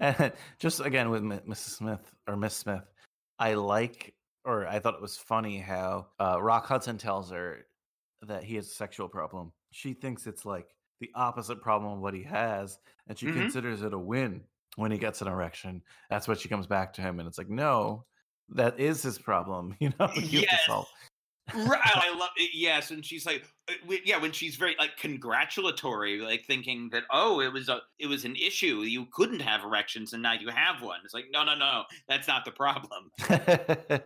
And just again with Mrs. Smith or Miss Smith, I like or I thought it was funny how uh, Rock Hudson tells her that he has a sexual problem. She thinks it's like the opposite problem of what he has, and she Mhm. considers it a win when he gets an erection. That's what she comes back to him, and it's like, no, that is his problem. You know, you have to solve- Right, I love it. Yes, and she's like, uh, yeah, when she's very like congratulatory, like thinking that oh, it was a it was an issue. You couldn't have erections, and now you have one. It's like no, no, no, that's not the problem. Uh,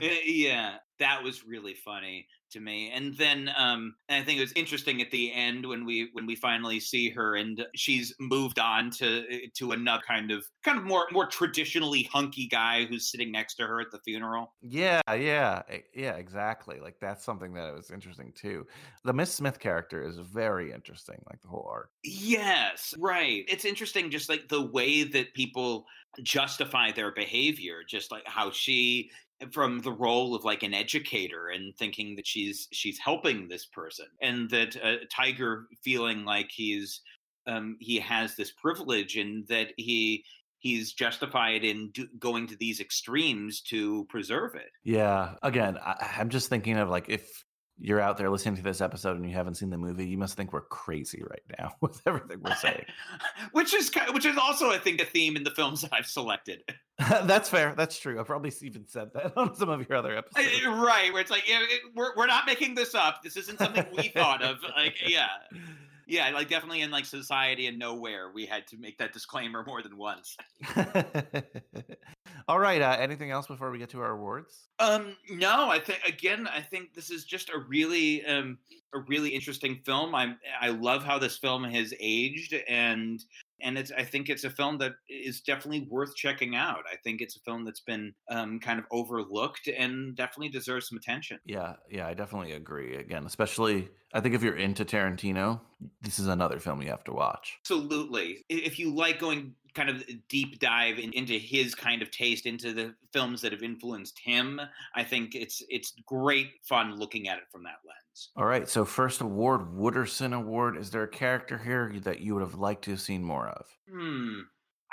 yeah, that was really funny to me. And then um and I think it was interesting at the end when we when we finally see her and she's moved on to uh, to another kind of kind of more more traditionally hunky guy who's sitting next to her at the funeral. Yeah, yeah, yeah, exactly. Like that's something that was interesting too. The Miss Smith character is very interesting, like the whole arc. Yes, right. It's interesting just like the way that people justify their behavior, just like how she from the role of like an educator and thinking that she's she's helping this person and that uh, tiger feeling like he's um, he has this privilege and that he he's justified in do, going to these extremes to preserve it Yeah. Again, I, I'm just thinking of like if you're out there listening to this episode and you haven't seen the movie, you must think we're crazy right now with everything we're saying. which is which is also i think a theme in the films that i've selected That's fair. That's true. I've probably even said that on some of your other episodes. Right where it's like yeah, it, we're, we're not making this up this isn't something we thought of like yeah yeah like definitely in like society and nowhere we had to make that disclaimer more than once All right. Uh, anything else before we get to our awards? um no i think again i think this is just a really um a really interesting film i i love how this film has aged and and it's i think it's a film that is definitely worth checking out i think it's a film that's been um kind of overlooked and definitely deserves some attention Yeah, yeah, I definitely agree. Again, especially I think if you're into Tarantino, this is another film you have to watch. Absolutely. If you like going kind of deep dive in, into his kind of taste, into the films that have influenced him, I think it's it's great fun looking at it from that lens. All right. So first award, Wooderson Award. Is there a character here that you would have liked to have seen more of? Hmm.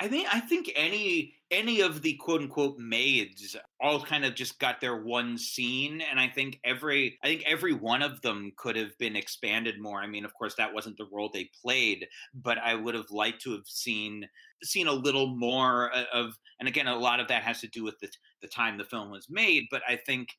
I mean, I think any any of the quote unquote maids all kind of just got their one scene, and I think every I think every one of them could have been expanded more. I mean, of course, that wasn't the role they played, but I would have liked to have seen seen a little more of. And again, a lot of that has to do with the the time the film was made, but I think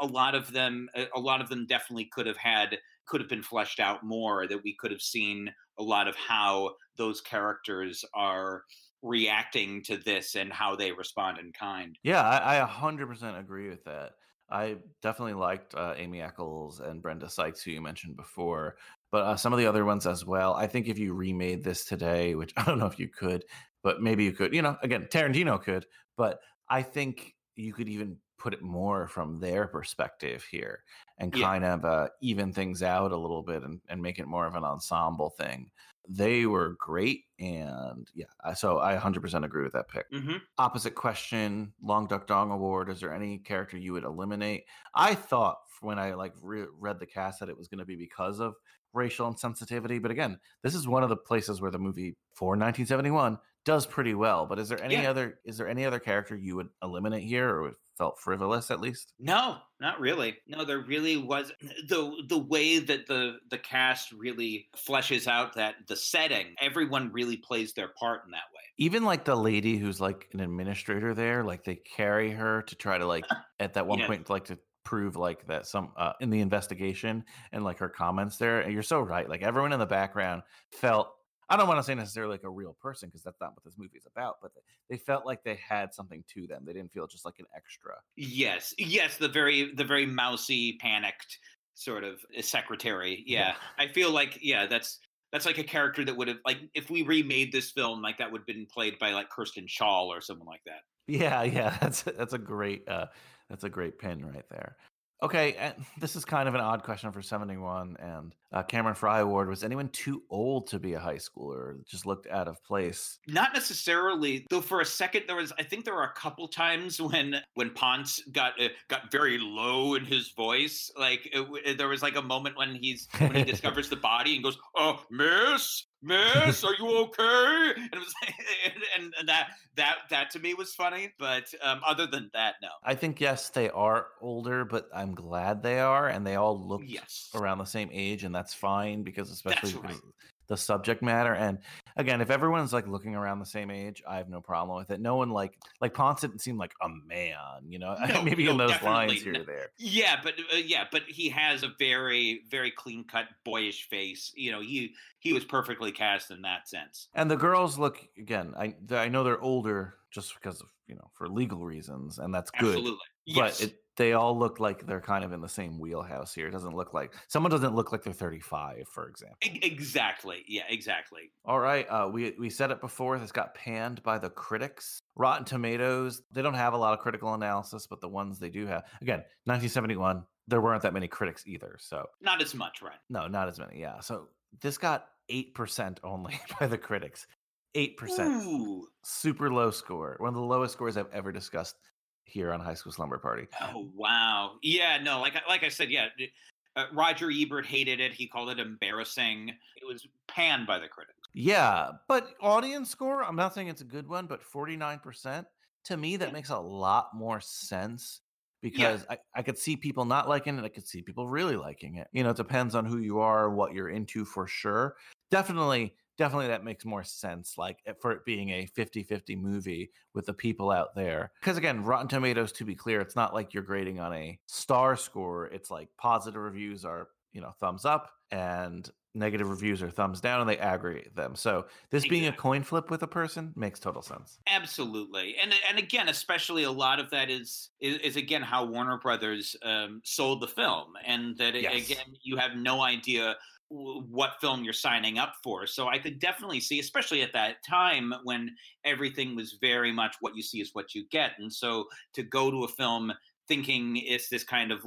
a lot of them a a lot of them definitely could have had could have been fleshed out more that we could have seen a lot of how those characters are reacting to this and how they respond in kind Yeah, I, I 100% agree with that. I definitely liked uh, Aimée Eccles and Brenda Sykes, who you mentioned before, but uh, some of the other ones as well. I think if you remade this today, which I don't know if you could, but maybe you could, you know, again, Tarantino could, but I think you could even put it more from their perspective here and Yeah. kind of uh, even things out a little bit and, and make it more of an ensemble thing. They were great. And yeah, so I 100% agree with that pick hmm opposite question Long Duk Dong award is there any character you would eliminate i thought when i like re- read the cast that it was going to be because of racial insensitivity but again this is one of the places where the movie for 1971 does pretty well but is there any Yeah. other is there any other character you would eliminate here or it felt frivolous at least no not really no there really was the the way that the the cast really fleshes out that the setting everyone really plays their part in that way even like the lady who's like an administrator there like they carry her to try to like at that one Yeah. point like to prove like that some uh, in the investigation and like her comments there and you're so right like everyone in the background felt i don't want to say necessarily like a real person because that's not what this movie is about but they felt like they had something to them they didn't feel just like an extra. Yes yes the very the very mousy panicked sort of uh, secretary yeah, Yeah. i feel like yeah that's that's like a character that would have like if we remade this film like that would have been played by like Kristen Schaal or someone like that. Yeah, yeah, that's that's a great uh that's a great pin right there. Okay, and this is kind of an odd question for 71 and uh, Cameron Fry Award. Was anyone too old to be a high schooler just looked out of place? Not necessarily, though. For a second, there was. I think there were a couple times when when Ponce got uh, got very low in his voice. Like it, w- there was like a moment when he's when he discovers the body and goes, "Oh, Miss, Miss, are you okay?" And it was and, and that that that to me was funny. But um, other than that, no. I think yes, they are older, but I'm glad they are and they all look Yes. around the same age and that's fine because especially right. The subject matter and again if everyone's like looking around the same age i have no problem with it no one like like ponce didn't seem like a man you know No, maybe in no, those lines here not. or there Yeah, but uh, yeah, but he has a very very clean cut boyish face. You know, he he was perfectly cast in that sense. And the girls look again. I I know they're older just because of you know for legal reasons, and that's good. Absolutely. But Yes. it, they all look like they're kind of in the same wheelhouse here. It doesn't look like someone doesn't look like they're 35, for example. Exactly. Yeah, exactly. All right, uh, we we said it before. This got panned by the critics. Rotten Tomatoes. They don't have a lot of critical analysis, but the ones they do have, again, 1971. There weren't that many critics either, so Not as much, right? no, not as many. Yeah, so this got eight percent only by the critics. Eight percent Ooh. super low score. One of the lowest scores I've ever discussed here on High School Slumber Party. Oh wow, yeah, no, like like I said, yeah. Uh, Roger Ebert hated it. He called it embarrassing. It was panned by the critics. Yeah, but audience score, I'm not saying it's a good one, but 49%, to me, that makes a lot more sense because I, I could see people not liking it. I could see people really liking it. You know, it depends on who you are, what you're into for sure. Definitely, definitely that makes more sense, like eh, for it being a 50 50 movie with the people out there. Because again, Rotten Tomatoes, to be clear, it's not like you're grading on a star score. It's like positive reviews are, you know, thumbs up and negative reviews are thumbs down and they aggregate them. So this being a coin flip with a person makes total sense. Absolutely, and and again, especially a lot of that is is, is again how Warner Brothers um, sold the film, and that Yes. again you have no idea what film you're signing up for. So I could definitely see, especially at that time when everything was very much what you see is what you get, and so to go to a film thinking it's this kind of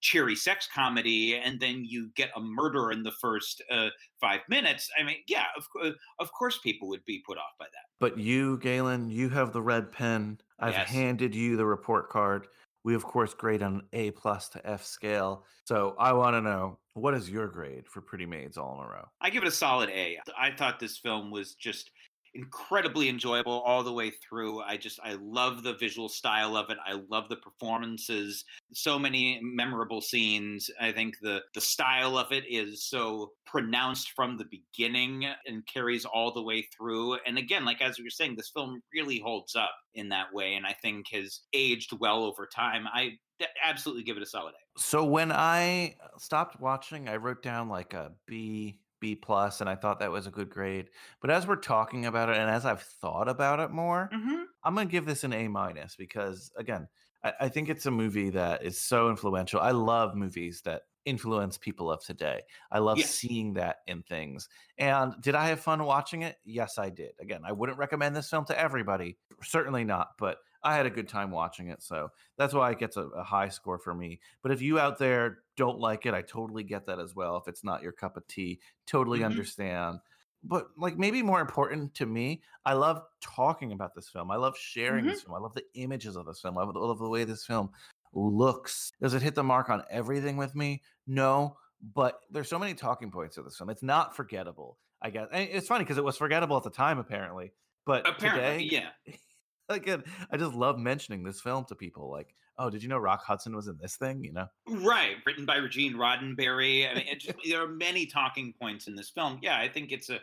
cheery sex comedy and then you get a murder in the first uh, five minutes i mean yeah of, course, of course people would be put off by that But you, Galen, you have the red pen. I've Yes. handed you the report card. We of course grade on an A plus to F scale. So I want to know what is your grade for Pretty Maids all in a row? I give it a solid A. I thought this film was just incredibly enjoyable all the way through. I just I love the visual style of it. I love the performances. So many memorable scenes. I think the the style of it is so pronounced from the beginning and carries all the way through. And again, like as we were saying, this film really holds up in that way and I think has aged well over time. I absolutely give it a solid A. So when I stopped watching, I wrote down like a B, B plus, and I thought that was a good grade. But as we're talking about it, and as I've thought about it more, Mm-hmm. I'm gonna give this an A minus because again, I, I think it's a movie that is so influential. I love movies that influence people of today. I love Yeah. seeing that in things. And did I have fun watching it? Yes, I did. Again, I wouldn't recommend this film to everybody, certainly not, but I had a good time watching it. So that's why it gets a, a high score for me. But if you out there don't like it, I totally get that as well. If it's not your cup of tea, totally Mhm. understand. But like maybe more important to me, I love talking about this film. I love sharing this film. I love the images of this film. I love the way this film looks. Does it hit the mark on everything with me? No, but there's so many talking points of this film. It's not forgettable. I guess and it's funny because it was forgettable at the time, apparently. But Apparently, today, yeah. again, I just love mentioning this film to people. Like, oh, did you know Rock Hudson was in this thing? You know, Right, written by Regine Roddenberry. I mean, it just, there are many talking points in this film. Yeah, I think it's a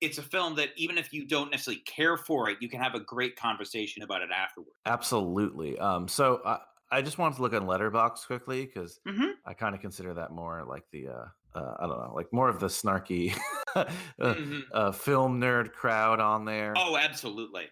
it's a film that even if you don't necessarily care for it, you can have a great conversation about it afterwards. absolutely. Um, so I, I just wanted to look on Letterboxd quickly because Mhm. I kind of consider that more like the uh, uh, I don't know, like more of the snarky uh, Mhm. uh, film nerd crowd on there. Oh, absolutely.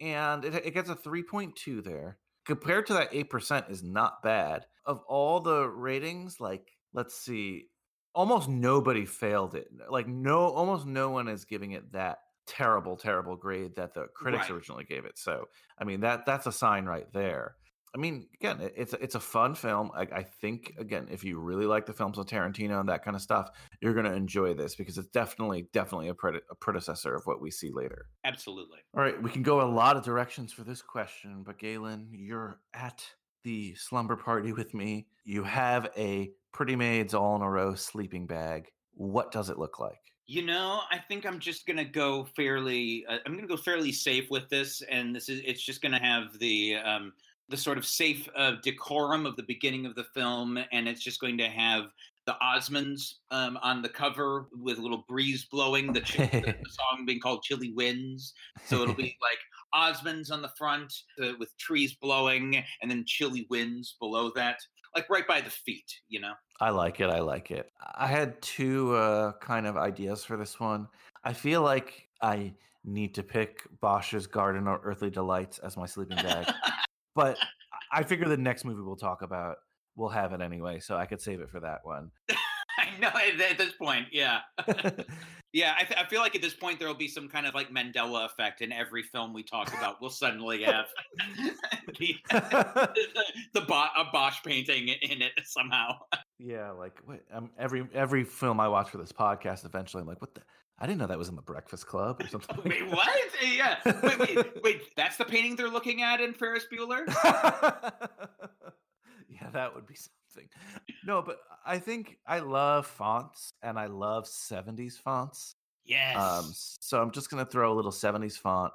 And it, it gets a 3.2 there. Compared to that 8% is not bad. Of all the ratings like let's see almost nobody failed it like no almost no one is giving it that terrible terrible grade that the critics Right. originally gave it. So i mean that that's a sign right there i mean again it's a- it's a fun film I, I think again if you really like the films of tarantino and that kind of stuff you're going to enjoy this because it's definitely definitely a, a predecessor of what we see later Absolutely. all right, we can go a lot of directions for this question, but Galen, you're at the slumber party with me. You have a Pretty Maids all in a row sleeping bag. What does it look like? You know, I think I'm just gonna go fairly. Uh, I'm gonna go fairly safe with this, and this is it's just gonna have the um, the sort of safe uh, decorum of the beginning of the film, and it's just going to have the Osmonds um, on the cover with a little breeze blowing. The, the song being called "Chilly Winds," so it'll be like Osmonds on the front uh, with trees blowing, and then chilly winds below that, like right by the feet. You know. I like it. I like it. I had two uh, kind of ideas for this one. I feel like I need to pick Bosch's Garden or Earthly Delights as my sleeping bag, but I figure the next movie we'll talk about will have it anyway, so I could save it for that one. I know at, this point, yeah, yeah. I, th- I feel like at this point there will be some kind of like Mandela effect in every film we talk about. We'll suddenly have the, the Bo- a Bosch painting in it somehow. Yeah, like what, um, every every film I watch for this podcast, eventually I'm like, what the? I didn't know that was in the Breakfast Club or something. like Wait, what? Yeah. Wait, wait, wait. That's the painting they're looking at in Ferris Bueller? yeah, that would be something. No, but I think I love fonts and I love 70s fonts. Yes. Um, so I'm just gonna throw a little 70s font,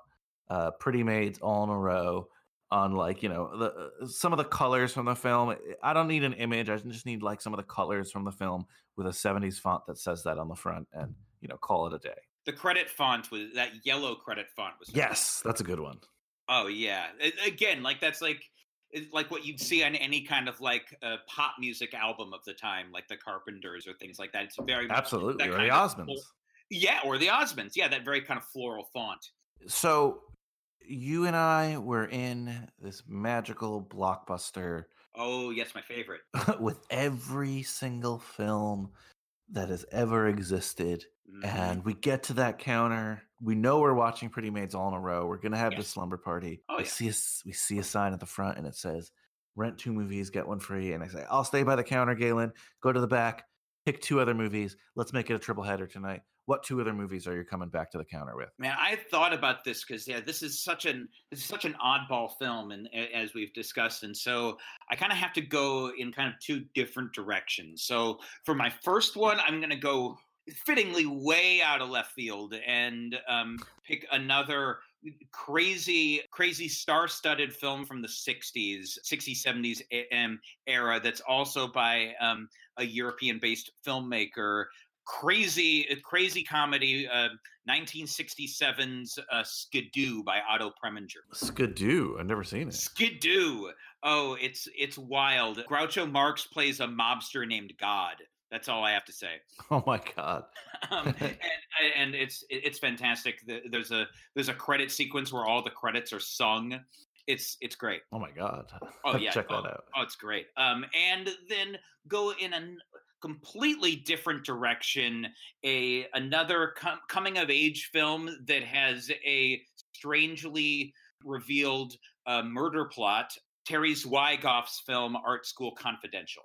uh, pretty maids all in a row on like you know the uh, some of the colors from the film. I don't need an image. I just need like some of the colors from the film with a 70s font that says that on the front, and you know call it a day. the credit font was that yellow credit font was Yes, that's a good one. Oh yeah. A- Again, like that's like it's like what you'd see on any kind of like uh, pop music album of the time, like the Carpenters or things like that. It's very Absolutely, or the Osmonds. yeah, or the Osmonds. Yeah, that very kind of floral font. So you and I were in this magical blockbuster Oh yes, my favorite. with every single film that has ever existed. Mhm. And we get to that counter. We know we're watching Pretty Maids all in a row. We're gonna have this Yes. slumber party. Oh, we yeah. see a, we see a sign at the front and it says rent two movies, get one free. And I say, I'll stay by the counter, Galen. Go to the back, pick two other movies. Let's make it a triple header tonight. What two other movies are you coming back to the counter with? Man, I thought about this because yeah, this is such an this is such an oddball film, and as we've discussed, and so I kind of have to go in kind of two different directions. So for my first one, I'm going to go fittingly way out of left field and um, pick another crazy, crazy star-studded film from the '60s, '60s, '70s a- um, era that's also by um, a European-based filmmaker. Crazy, crazy comedy. Uh, 1967's uh, Skidoo by Otto Preminger. Skidoo. I've never seen it. Skidoo. Oh, it's it's wild. Groucho Marx plays a mobster named God. That's all I have to say. Oh my god. Um, and, and it's it's fantastic. There's a there's a credit sequence where all the credits are sung. It's it's great. Oh my god. Oh yeah, Check oh, that out. Oh, it's great. Um, and then go in a n- completely different direction. A another com- coming of age film that has a strangely revealed uh, murder plot. Terry Zwigoff's film Art School Confidential.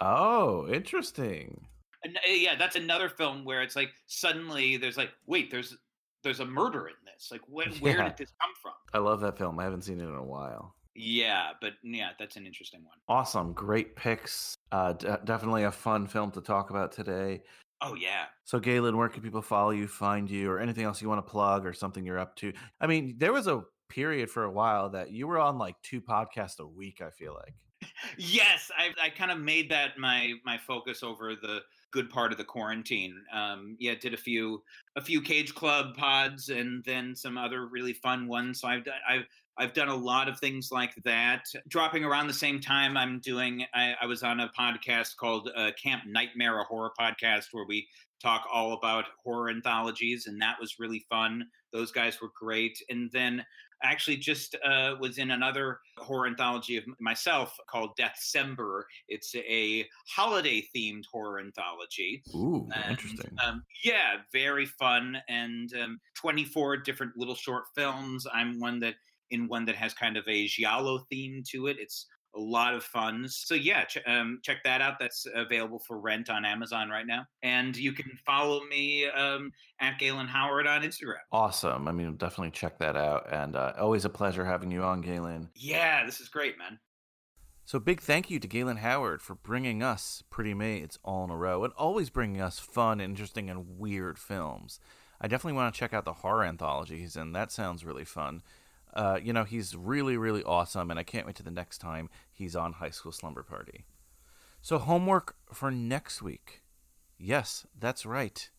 Oh, interesting. And, uh, yeah, that's another film where it's like suddenly there's like, wait, there's there's a murder in this. Like, where, where Yeah. did this come from? I love that film. I haven't seen it in a while. Yeah, but yeah, that's an interesting one. Awesome. Great picks. Uh, de- definitely a fun film to talk about today. Oh yeah. So, Galen, where can people follow you, find you, or anything else you want to plug or something you're up to? I mean, there was a period for a while that you were on like two podcasts a week, I feel like. Yes, I, I kind of made that my my focus over the good part of the quarantine. Um, yeah, did a few a few Cage Club pods and then some other really fun ones. So I've done I've I've done a lot of things like that. Dropping around the same time, I'm doing. I, I was on a podcast called uh, Camp Nightmare, a horror podcast where we talk all about horror anthologies, and that was really fun. Those guys were great. And then I actually just uh, was in another horror anthology of myself called Deathcember. It's a holiday themed horror anthology. Ooh, And, interesting. Um, yeah, very fun and um, 24 different little short films. I'm one that in one that has kind of a giallo theme to it. It's a lot of funds. So yeah, ch- um, check that out. That's available for rent on Amazon right now. And you can follow me um, at Galen Howard on Instagram. Awesome. I mean, definitely check that out. And uh, always a pleasure having you on, Galen. Yeah, this is great, man. So, big thank you to Galen Howard for bringing us Pretty Maids all in a row and always bringing us fun, interesting, and weird films. I definitely want to check out the horror anthology he's in. That sounds really fun. Uh, you know, he's really, really awesome, and I can't wait to the next time he's on High School Slumber Party. So, homework for next week. Yes, that's right.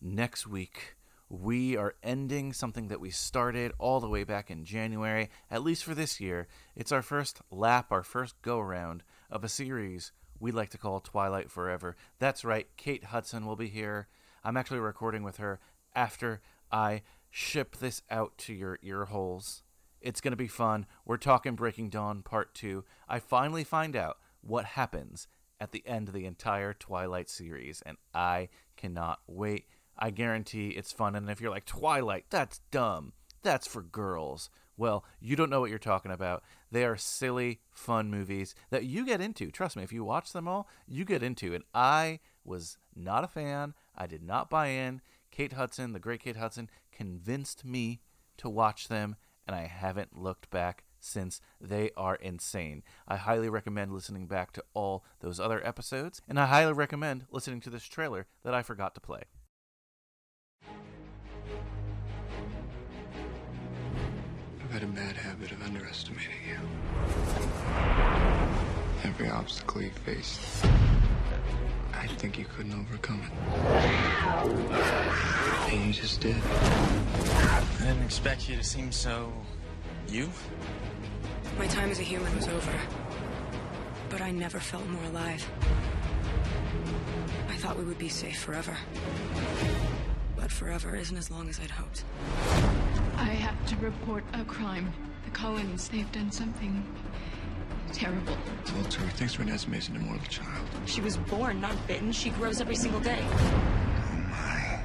Next week, we are ending something that we started all the way back in January, at least for this year. It's our first lap, our first go around of a series we like to call Twilight Forever. That's right, Kate Hudson will be here. I'm actually recording with her after I ship this out to your ear holes. It's going to be fun. We're talking Breaking Dawn Part 2. I finally find out what happens at the end of the entire Twilight series, and I cannot wait. I guarantee it's fun. And if you're like, Twilight, that's dumb, that's for girls, well, you don't know what you're talking about. They are silly, fun movies that you get into. Trust me, if you watch them all, you get into. And I was not a fan. I did not buy in. Kate Hudson, the great Kate Hudson, convinced me to watch them, and I haven't looked back since they are insane. I highly recommend listening back to all those other episodes, and I highly recommend listening to this trailer that I forgot to play. I've had a bad habit of underestimating you. Every obstacle you faced, I think you couldn't overcome it. And you just did. I didn't expect you to seem so. you? My time as a human was over. But I never felt more alive. I thought we would be safe forever. But forever isn't as long as I'd hoped. I have to report a crime. The Cullens, they've done something terrible. Volturi thinks Renesmee's an immortal child. She was born, not bitten. She grows every single day. Oh, my.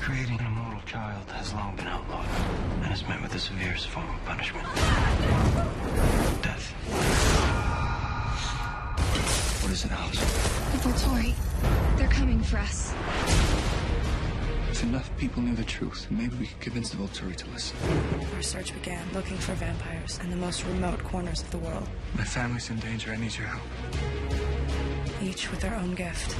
Creating an immortal child has long been outlawed and is met with the severest form of punishment death. What is it, Alice? The Volturi, they're coming for us. If enough people knew the truth, maybe we could convince the Volturi to listen. Our search began looking for vampires in the most remote corners of the world, My family's in danger. I need your help. each with their own gift.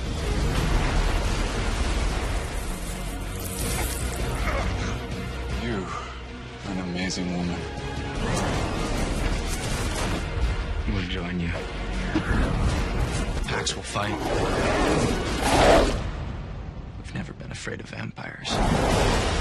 You are an amazing woman. We'll join you. Pax will fight. Afraid of vampires.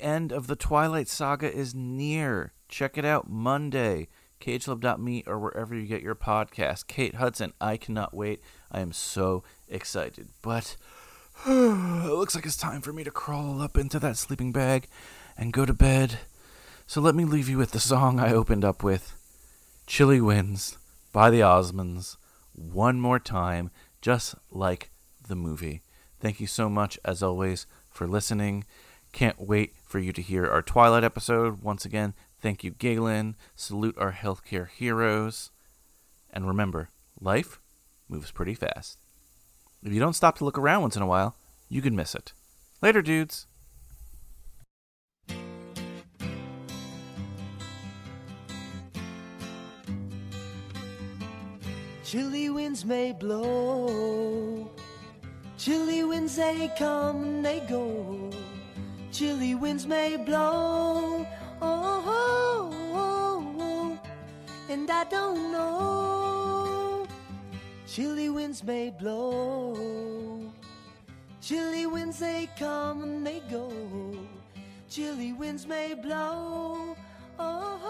End of the Twilight Saga is near. Check it out Monday. CageClub.me or wherever you get your podcast. Kate Hudson, I cannot wait. I am so excited. But it looks like it's time for me to crawl up into that sleeping bag and go to bed. So let me leave you with the song I opened up with Chilly Winds by the Osmonds. One more time, just like the movie. Thank you so much, as always, for listening. Can't wait for you to hear our Twilight episode. Once again, thank you, Galen. Salute our healthcare heroes. And remember, life moves pretty fast. If you don't stop to look around once in a while, you can miss it. Later, dudes. Chilly winds may blow, chilly winds they come and they go. Chilly winds may blow, oh, oh, oh, oh, and I don't know. Chilly winds may blow, chilly winds they come and they go. Chilly winds may blow, oh, oh,